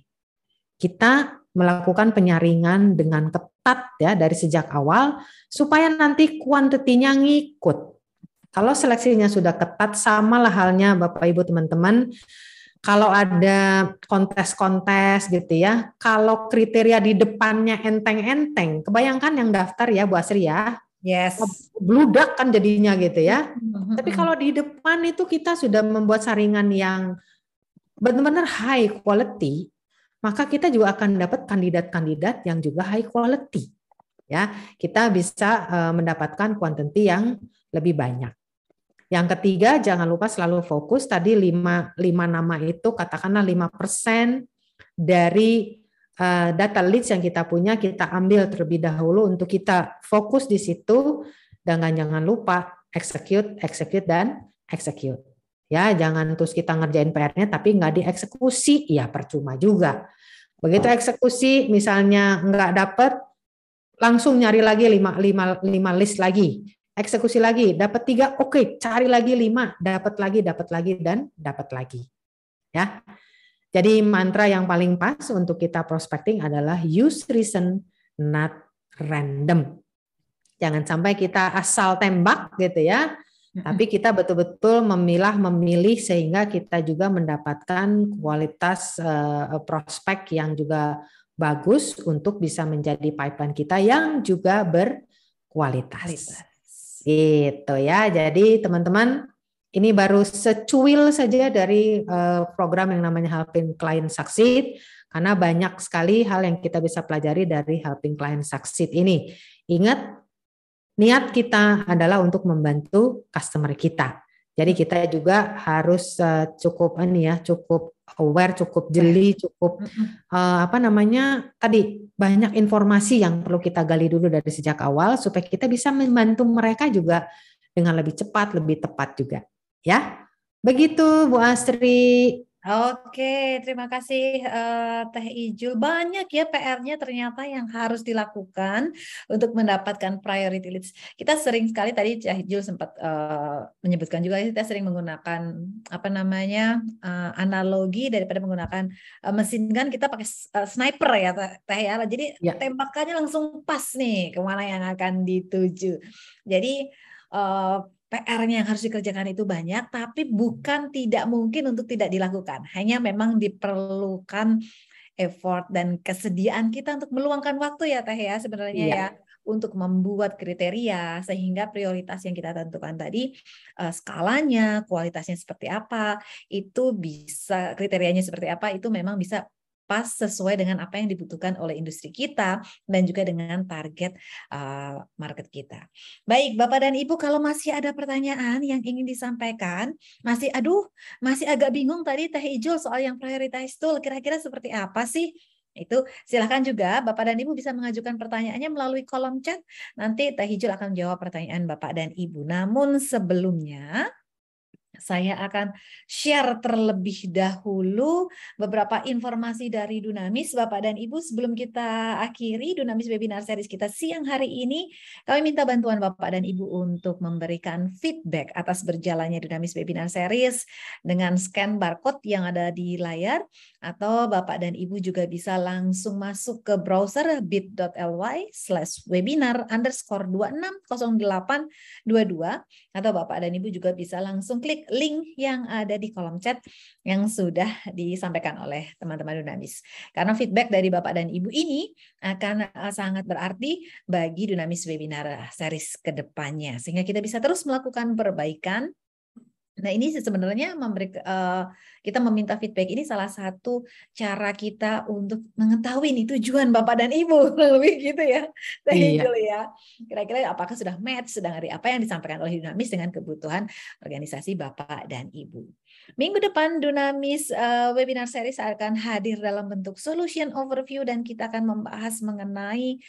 Kita melakukan penyaringan dengan ketat ya dari sejak awal supaya nanti kuantitinya ngikut. Kalau seleksinya sudah ketat sama lah halnya Bapak Ibu teman-teman kalau ada kontes-kontes gitu ya, kalau kriteria di depannya enteng-enteng, kebayangkan yang daftar ya Bu Asri ya, Yes. Bludak kan jadinya gitu ya. Mm-hmm. Tapi kalau di depan itu kita sudah membuat saringan yang benar-benar high quality, maka kita juga akan dapat kandidat-kandidat yang juga high quality. Ya, kita bisa uh, mendapatkan quantity yang lebih banyak. Yang ketiga, jangan lupa selalu fokus tadi lima, lima nama itu katakanlah lima persen dari uh, data leads yang kita punya kita ambil terlebih dahulu untuk kita fokus di situ dan jangan lupa execute, execute dan execute. Ya, jangan terus kita ngerjain PR-nya tapi nggak dieksekusi, ya percuma juga. Begitu eksekusi misalnya nggak dapet, langsung nyari lagi lima, lima, lima list lagi. Eksekusi lagi, dapat tiga, oke, okay, cari lagi lima, dapat lagi, dapat lagi, dan dapat lagi. Ya, jadi mantra yang paling pas untuk kita prospecting adalah use reason not random. Jangan sampai kita asal tembak gitu ya. Tapi kita betul-betul memilah memilih sehingga kita juga mendapatkan kualitas uh, prospek yang juga bagus untuk bisa menjadi pipeline kita yang juga berkualitas. Itu ya. Jadi teman-teman ini baru secuil saja dari eh, program yang namanya Helping Client Succeed, karena banyak sekali hal yang kita bisa pelajari dari Helping Client Succeed ini. Ingat, niat kita adalah untuk membantu customer kita. Jadi kita juga harus eh, cukup ini ya, cukup aware, cukup jeli, cukup uh, apa namanya tadi banyak informasi yang perlu kita gali dulu dari sejak awal supaya kita bisa membantu mereka juga dengan lebih cepat, lebih tepat juga. Ya, begitu Bu Astri. Oke, terima kasih uh, Teh Ijul. Banyak ya PR-nya ternyata yang harus dilakukan untuk mendapatkan priority leads. Kita sering sekali tadi Teh Ijul sempat uh, menyebutkan juga kita sering menggunakan apa namanya uh, analogi daripada menggunakan uh, mesin gun kita pakai uh, sniper ya Teh ya. Jadi ya. tembakannya langsung pas nih ke mana yang akan dituju. Jadi uh, PR-nya yang harus dikerjakan itu banyak, tapi bukan tidak mungkin untuk tidak dilakukan. Hanya memang diperlukan effort dan kesediaan kita untuk meluangkan waktu ya Teh ya sebenarnya iya. ya untuk membuat kriteria sehingga prioritas yang kita tentukan tadi uh, skalanya, kualitasnya seperti apa, itu bisa kriterianya seperti apa itu memang bisa pas sesuai dengan apa yang dibutuhkan oleh industri kita dan juga dengan target uh, market kita. Baik, Bapak dan Ibu, kalau masih ada pertanyaan yang ingin disampaikan, masih aduh, masih agak bingung tadi Teh Ijul soal yang prioritize tool, kira-kira seperti apa sih? Itu silahkan juga Bapak dan Ibu bisa mengajukan pertanyaannya melalui kolom chat. Nanti Teh Ijul akan menjawab pertanyaan Bapak dan Ibu. Namun sebelumnya saya akan share terlebih dahulu beberapa informasi dari Dunamis Bapak dan Ibu. Sebelum kita akhiri Dunamis webinar series kita siang hari ini kami minta bantuan Bapak dan Ibu untuk memberikan feedback atas berjalannya Dunamis webinar series dengan scan barcode yang ada di layar atau Bapak dan Ibu juga bisa langsung masuk ke browser bit.ly slash webinar underscore 260822 atau Bapak dan Ibu juga bisa langsung klik link yang ada di kolom chat yang sudah disampaikan oleh teman-teman Dunamis. Karena feedback dari Bapak dan Ibu ini akan eh, sangat berarti bagi Dunamis webinar series ke depannya. Sehingga kita bisa terus melakukan perbaikan Nah ini sebenarnya memberi uh, kita meminta feedback ini salah satu cara kita untuk mengetahui nih tujuan bapak dan ibu [laughs] lebih gitu ya, iya. ya. Kira-kira apakah sudah match sedang hari apa yang disampaikan oleh Dunamis dengan kebutuhan organisasi bapak dan ibu. Minggu depan Dunamis uh, webinar series akan hadir dalam bentuk solution overview dan kita akan membahas mengenai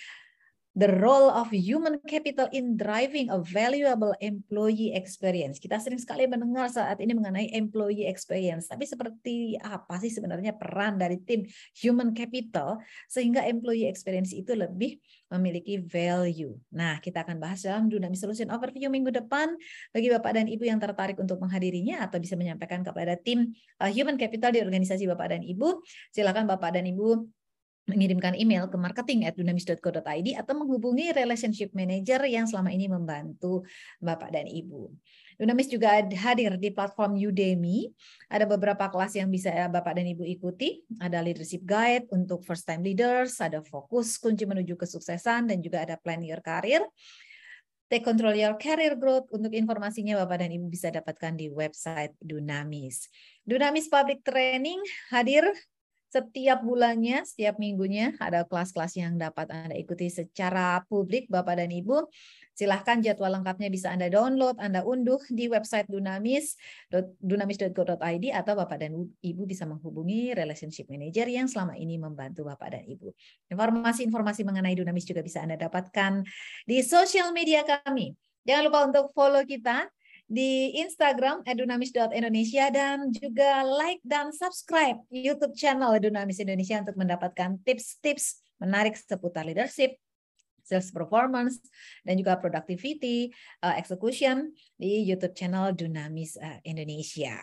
the role of human capital in driving a valuable employee experience. Kita sering sekali mendengar saat ini mengenai employee experience, tapi seperti apa sih sebenarnya peran dari tim human capital sehingga employee experience itu lebih memiliki value. Nah, kita akan bahas dalam Dynamic Solution Overview minggu depan. Bagi Bapak dan Ibu yang tertarik untuk menghadirinya atau bisa menyampaikan kepada tim uh, human capital di organisasi Bapak dan Ibu, silakan Bapak dan Ibu mengirimkan email ke marketing@dunamis.co.id atau menghubungi relationship manager yang selama ini membantu Bapak dan Ibu. Dunamis juga hadir di platform Udemy. Ada beberapa kelas yang bisa Bapak dan Ibu ikuti. Ada leadership guide untuk first time leaders, ada fokus kunci menuju kesuksesan dan juga ada plan your career. Take control your career growth. Untuk informasinya Bapak dan Ibu bisa dapatkan di website Dunamis. Dunamis Public Training hadir setiap bulannya, setiap minggunya ada kelas-kelas yang dapat Anda ikuti secara publik Bapak dan Ibu. Silahkan jadwal lengkapnya bisa Anda download, Anda unduh di website Dunamis, dunamis.go.id atau Bapak dan Ibu bisa menghubungi relationship manager yang selama ini membantu Bapak dan Ibu. Informasi-informasi mengenai Dunamis juga bisa Anda dapatkan di sosial media kami. Jangan lupa untuk follow kita di Instagram edunamis.indonesia dan juga like dan subscribe YouTube channel Edunamis Indonesia untuk mendapatkan tips-tips menarik seputar leadership, sales performance, dan juga productivity, uh, execution di YouTube channel Dunamis uh, Indonesia.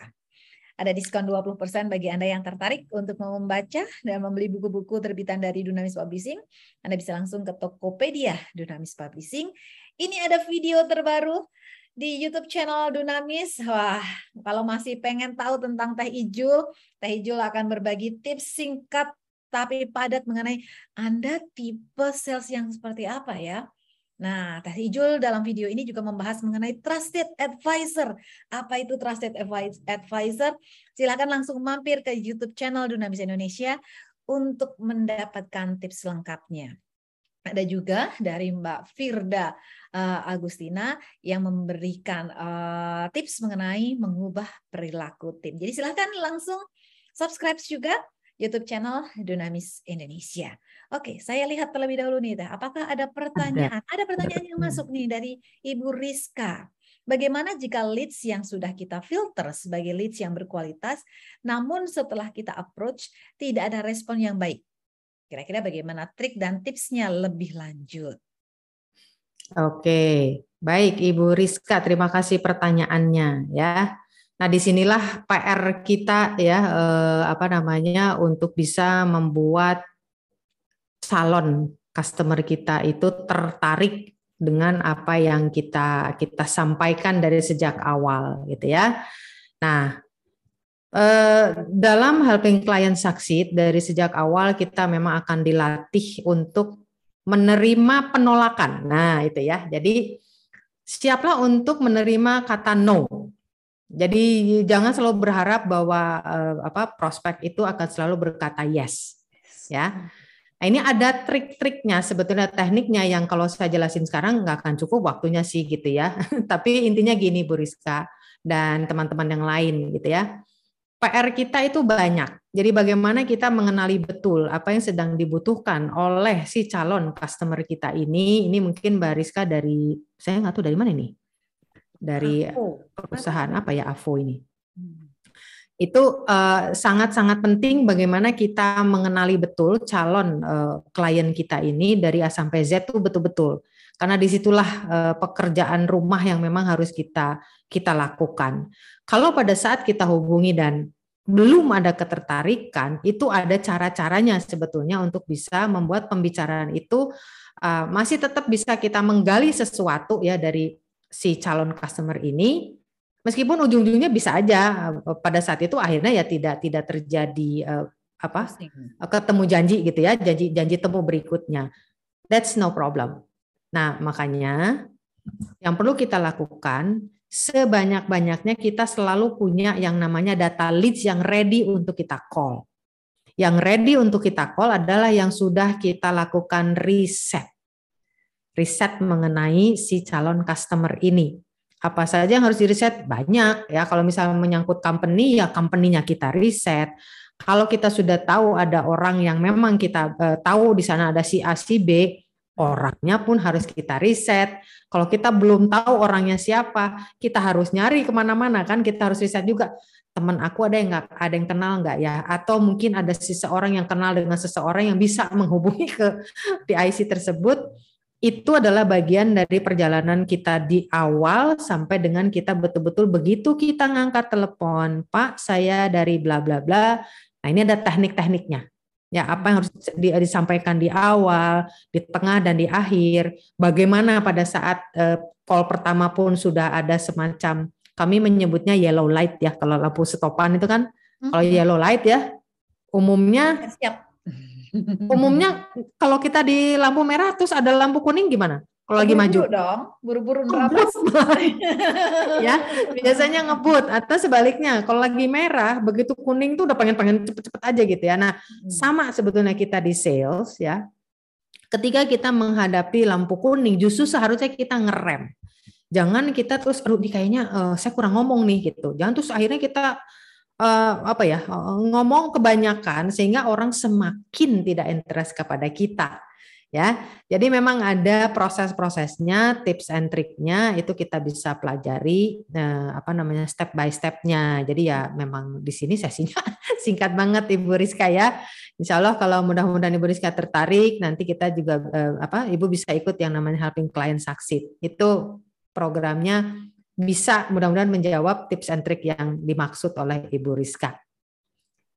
Ada diskon 20% bagi Anda yang tertarik untuk membaca dan membeli buku-buku terbitan dari Dunamis Publishing. Anda bisa langsung ke Tokopedia Dunamis Publishing. Ini ada video terbaru di YouTube channel Dunamis. Wah, kalau masih pengen tahu tentang Teh Ijul, Teh Ijul akan berbagi tips singkat tapi padat mengenai Anda tipe sales yang seperti apa ya. Nah, Teh Ijul dalam video ini juga membahas mengenai trusted advisor. Apa itu trusted advisor? Silakan langsung mampir ke YouTube channel Dunamis Indonesia untuk mendapatkan tips lengkapnya. Ada juga dari Mbak Firda uh, Agustina yang memberikan uh, tips mengenai mengubah perilaku tim. Jadi silahkan langsung subscribe juga YouTube channel Dunamis Indonesia. Oke, saya lihat terlebih dahulu nih, Teh. Apakah ada pertanyaan? Ada, ada pertanyaan yang masuk nih dari Ibu Rizka. Bagaimana jika leads yang sudah kita filter sebagai leads yang berkualitas, namun setelah kita approach tidak ada respon yang baik? Kira-kira bagaimana trik dan tipsnya lebih lanjut? Oke, baik Ibu Rizka, terima kasih pertanyaannya ya. Nah, di sinilah PR kita ya eh, apa namanya untuk bisa membuat salon customer kita itu tertarik dengan apa yang kita kita sampaikan dari sejak awal gitu ya. Nah, dalam helping client succeed dari sejak awal kita memang akan dilatih untuk menerima penolakan. Nah, itu ya. Jadi siaplah untuk menerima kata no. Jadi jangan selalu berharap bahwa uh, apa prospek itu akan selalu berkata yes Ya. Nah, ini ada trik-triknya sebetulnya tekniknya yang kalau saya jelasin sekarang nggak akan cukup waktunya sih gitu ya. [laughs] Tapi intinya gini Bu Rizka dan teman-teman yang lain gitu ya. PR kita itu banyak. Jadi bagaimana kita mengenali betul apa yang sedang dibutuhkan oleh si calon customer kita ini. Ini mungkin Mbak Rizka dari saya nggak tahu dari mana ini. Dari perusahaan apa ya AVO ini. Hmm itu uh, sangat-sangat penting bagaimana kita mengenali betul calon uh, klien kita ini dari A sampai Z itu betul-betul karena di situlah uh, pekerjaan rumah yang memang harus kita kita lakukan. Kalau pada saat kita hubungi dan belum ada ketertarikan, itu ada cara-caranya sebetulnya untuk bisa membuat pembicaraan itu uh, masih tetap bisa kita menggali sesuatu ya dari si calon customer ini. Meskipun ujung-ujungnya bisa aja eh, pada saat itu akhirnya ya tidak tidak terjadi uh, apa ketemu janji gitu ya janji janji temu berikutnya. That's no problem nah makanya yang perlu kita lakukan sebanyak-banyaknya kita selalu punya yang namanya data leads yang ready untuk kita call. Yang ready untuk kita call adalah yang sudah kita lakukan riset. Riset mengenai si calon customer ini. Apa saja yang harus diriset banyak ya. Kalau misalnya menyangkut company ya company-nya kita riset. Kalau kita sudah tahu ada orang yang memang kita uh, tahu di sana ada si A si B orangnya pun harus kita riset kalau kita belum tahu orangnya siapa kita harus nyari ke mana-mana kan kita harus riset juga teman aku ada yang nggak ada yang kenal nggak ya atau mungkin ada seseorang yang kenal dengan seseorang yang bisa menghubungi ke PIC tersebut itu adalah bagian dari perjalanan kita di awal sampai dengan kita betul-betul begitu kita ngangkat telepon, Pak, saya dari bla bla bla. Nah, ini ada teknik-tekniknya. Ya, apa yang harus disampaikan di awal, di tengah dan di akhir. Bagaimana pada saat uh, call pertama pun sudah ada semacam kami menyebutnya yellow light ya kalau lampu stopan itu kan. Hmm. Kalau yellow light ya umumnya siap Umumnya kalau kita di lampu merah terus ada lampu kuning gimana? Kalau lagi maju dong, buru-buru nerabas. [laughs] ya, biasanya ngebut atau sebaliknya kalau lagi merah begitu kuning tuh udah pengen-pengen cepet-cepet aja gitu ya. Nah, hmm. sama sebetulnya kita di sales ya. Ketika kita menghadapi lampu kuning justru seharusnya kita ngerem. Jangan kita terus aduh kayaknya uh, saya kurang ngomong nih gitu. Jangan terus akhirnya kita uh, apa ya ngomong kebanyakan sehingga orang semakin tidak interest kepada kita ya jadi memang ada proses-prosesnya tips and triknya itu kita bisa pelajari uh, apa namanya step by stepnya jadi ya memang di sini sesinya [laughs] singkat banget ibu Rizka ya Insya Allah kalau mudah-mudahan ibu Rizka tertarik nanti kita juga uh, apa ibu bisa ikut yang namanya helping client succeed itu programnya bisa mudah-mudahan menjawab tips and trick yang dimaksud oleh Ibu Rizka.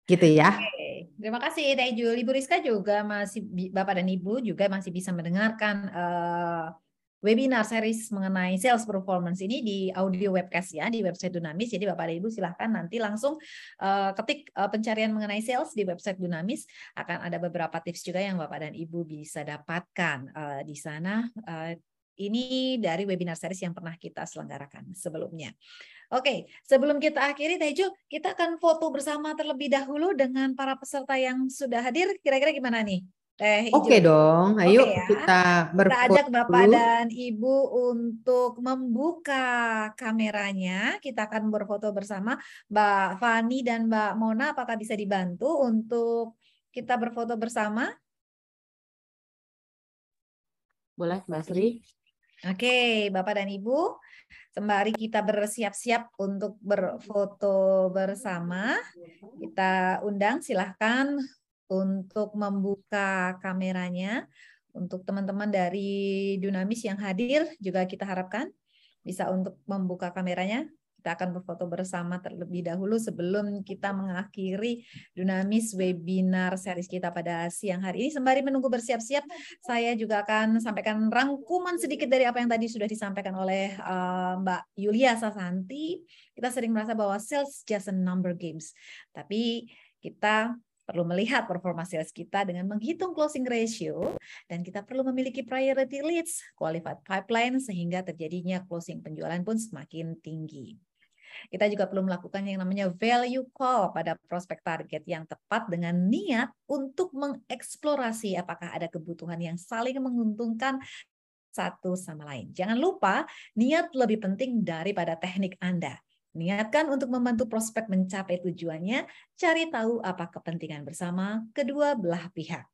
Gitu ya. Oke. Terima kasih Teh Jul. Ibu Rizka juga masih Bapak dan Ibu juga masih bisa mendengarkan uh, webinar series mengenai sales performance ini di audio webcast ya di website Dunamis. Jadi Bapak dan Ibu silahkan nanti langsung uh, ketik uh, pencarian mengenai sales di website Dunamis akan ada beberapa tips juga yang Bapak dan Ibu bisa dapatkan uh, di sana. Uh, ini dari webinar series yang pernah kita selenggarakan sebelumnya. Oke, sebelum kita akhiri Tejo, kita akan foto bersama terlebih dahulu dengan para peserta yang sudah hadir. Kira-kira gimana nih? Teh Oke dong, ayo Oke ya. kita berfoto. Kita ajak Bapak dan Ibu untuk membuka kameranya. Kita akan berfoto bersama. Mbak Fani dan Mbak Mona, apakah bisa dibantu untuk kita berfoto bersama? Boleh, Mbak Sri. Oke, Bapak dan Ibu, sembari kita bersiap-siap untuk berfoto bersama, kita undang silahkan untuk membuka kameranya. Untuk teman-teman dari Dunamis yang hadir juga kita harapkan bisa untuk membuka kameranya. Kita akan berfoto bersama terlebih dahulu sebelum kita mengakhiri Dunamis webinar series kita pada siang hari ini. Sembari menunggu bersiap-siap, saya juga akan sampaikan rangkuman sedikit dari apa yang tadi sudah disampaikan oleh uh, Mbak Yulia Sasanti. Kita sering merasa bahwa sales just a number games. Tapi kita perlu melihat performa sales kita dengan menghitung closing ratio dan kita perlu memiliki priority leads, qualified pipeline sehingga terjadinya closing penjualan pun semakin tinggi. Kita juga perlu melakukan yang namanya value call pada prospek target yang tepat dengan niat untuk mengeksplorasi apakah ada kebutuhan yang saling menguntungkan satu sama lain. Jangan lupa, niat lebih penting daripada teknik Anda. Niatkan untuk membantu prospek mencapai tujuannya, cari tahu apa kepentingan bersama kedua belah pihak.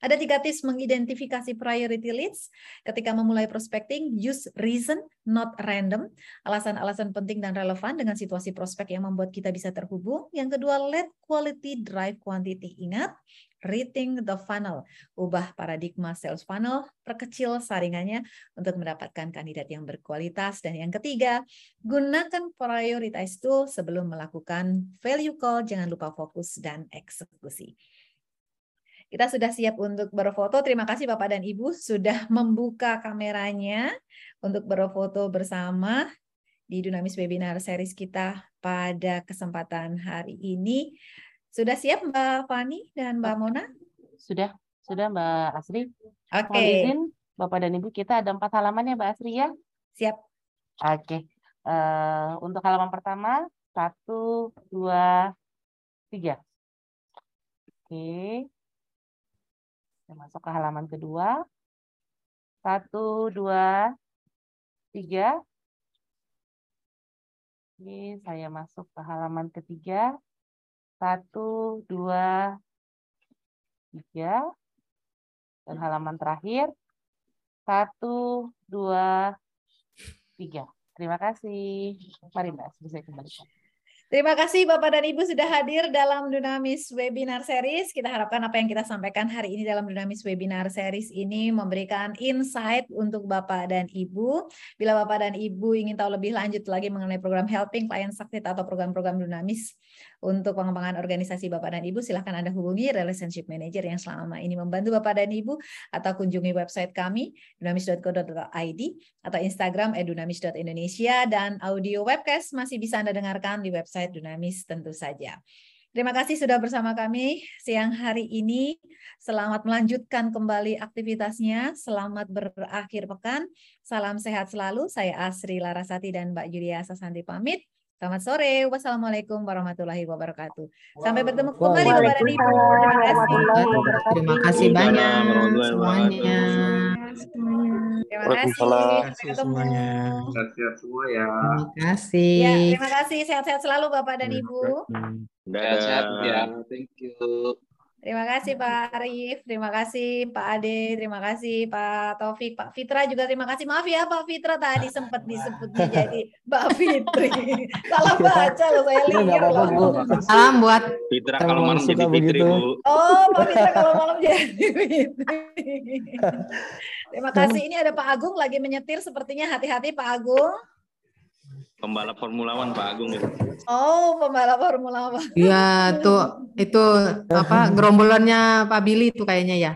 Ada tiga tips mengidentifikasi priority leads. Ketika memulai prospecting, use reason, not random. Alasan-alasan penting dan relevan dengan situasi prospek yang membuat kita bisa terhubung. Yang kedua, let quality drive quantity. Ingat, reading the funnel. Ubah paradigma sales funnel, perkecil saringannya untuk mendapatkan kandidat yang berkualitas. Dan yang ketiga, gunakan prioritize tool sebelum melakukan value call. Jangan lupa fokus dan eksekusi. Kita sudah siap untuk berfoto. Terima kasih Bapak dan Ibu sudah [laughs] membuka kameranya untuk berfoto bersama di Dunamis Webinar Series kita pada kesempatan hari ini. Sudah siap Mbak Fani dan Mbak Mona? Sudah, sudah Mbak Asri. Oke. Okay. izin Bapak dan Ibu kita ada empat halaman ya Mbak Asri ya? Siap. Oke. Okay. Uh, eh, untuk halaman pertama, satu, dua, tiga. Oke. Okay. Kita masuk ke halaman kedua. Satu, dua, tiga. Oke, saya masuk ke halaman ketiga. Satu, dua, tiga. Dan halaman terakhir. Satu, dua, tiga. Terima kasih. Mari Mbak, saya kembalikan. Terima kasih Bapak dan Ibu sudah hadir dalam Dunamis Webinar Series. Kita harapkan apa yang kita sampaikan hari ini dalam Dunamis Webinar Series ini memberikan insight untuk Bapak dan Ibu. Bila Bapak dan Ibu ingin tahu lebih lanjut lagi mengenai program Helping Client Succeed atau program-program Dunamis untuk pengembangan organisasi Bapak dan Ibu, silahkan Anda hubungi Relationship Manager yang selama ini membantu Bapak dan Ibu atau kunjungi website kami dunamis.co.id atau Instagram edunamis.indonesia dan audio webcast masih bisa Anda dengarkan di website website Dunamis tentu saja. Terima kasih sudah bersama kami siang hari ini. Selamat melanjutkan kembali aktivitasnya. Selamat berakhir pekan. Salam sehat selalu. Saya Asri Larasati dan Mbak Julia Sasanti pamit. Selamat sore. Wassalamualaikum warahmatullahi wabarakatuh. Sampai bertemu kembali Bapak dan Ibu. Terima kasih. Terima kasih banyak semuanya. Terima kasih. Terima semuanya. Sehat-sehat semua ya. Terima kasih. Ya, terima kasih. Sehat-sehat selalu Bapak dan Ibu. Sehat-sehat ya. Thank you. Terima kasih Pak Arif, terima kasih Pak Ade, terima kasih Pak Taufik, Pak Fitra juga terima kasih. Maaf ya Pak Fitra tadi sempat disebutnya [laughs] jadi Mbak Fitri. [laughs] Salah baca loh saya lihat loh. Salam buat Fitra kalau malam jadi Fitri Bu. Oh Pak Fitra [laughs] kalau malam jadi Fitri. terima kasih. Ini ada Pak Agung lagi menyetir sepertinya hati-hati Pak Agung. Pembalap Formula One Pak Agung itu. Oh, pembalap Formula One. Iya, tuh itu apa gerombolannya Pak Billy itu kayaknya ya.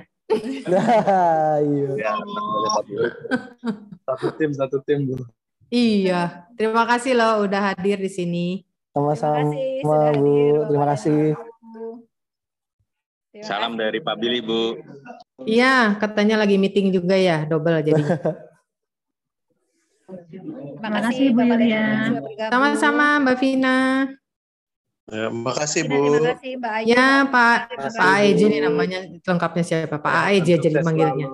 Nah, iya. Ya, satu tim, satu tim, Bu. Iya, terima kasih loh udah hadir di sini. Sama-sama, Bu. Terima kasih. Terima Salam kasih. dari Pak Billy, Bu. Iya, katanya lagi meeting juga ya, double jadi. [laughs] Terima kasih Bu Yulia. Sama-sama Mbak Vina. Ya, makasih Bu. Terima kasih Mbak Ayu. Ya Pak Pak Aej ini namanya lengkapnya siapa? Pak Aej jadi manggilnya.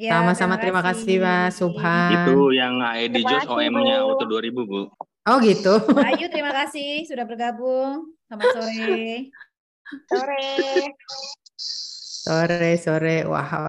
Ya, Sama-sama terima kasih Pak Subhan. Itu yang AED Jos OM-nya auto 2000 Bu. Oh gitu. Mbak Ayu terima kasih sudah bergabung. Selamat sore. Sore. Sore sore. Wah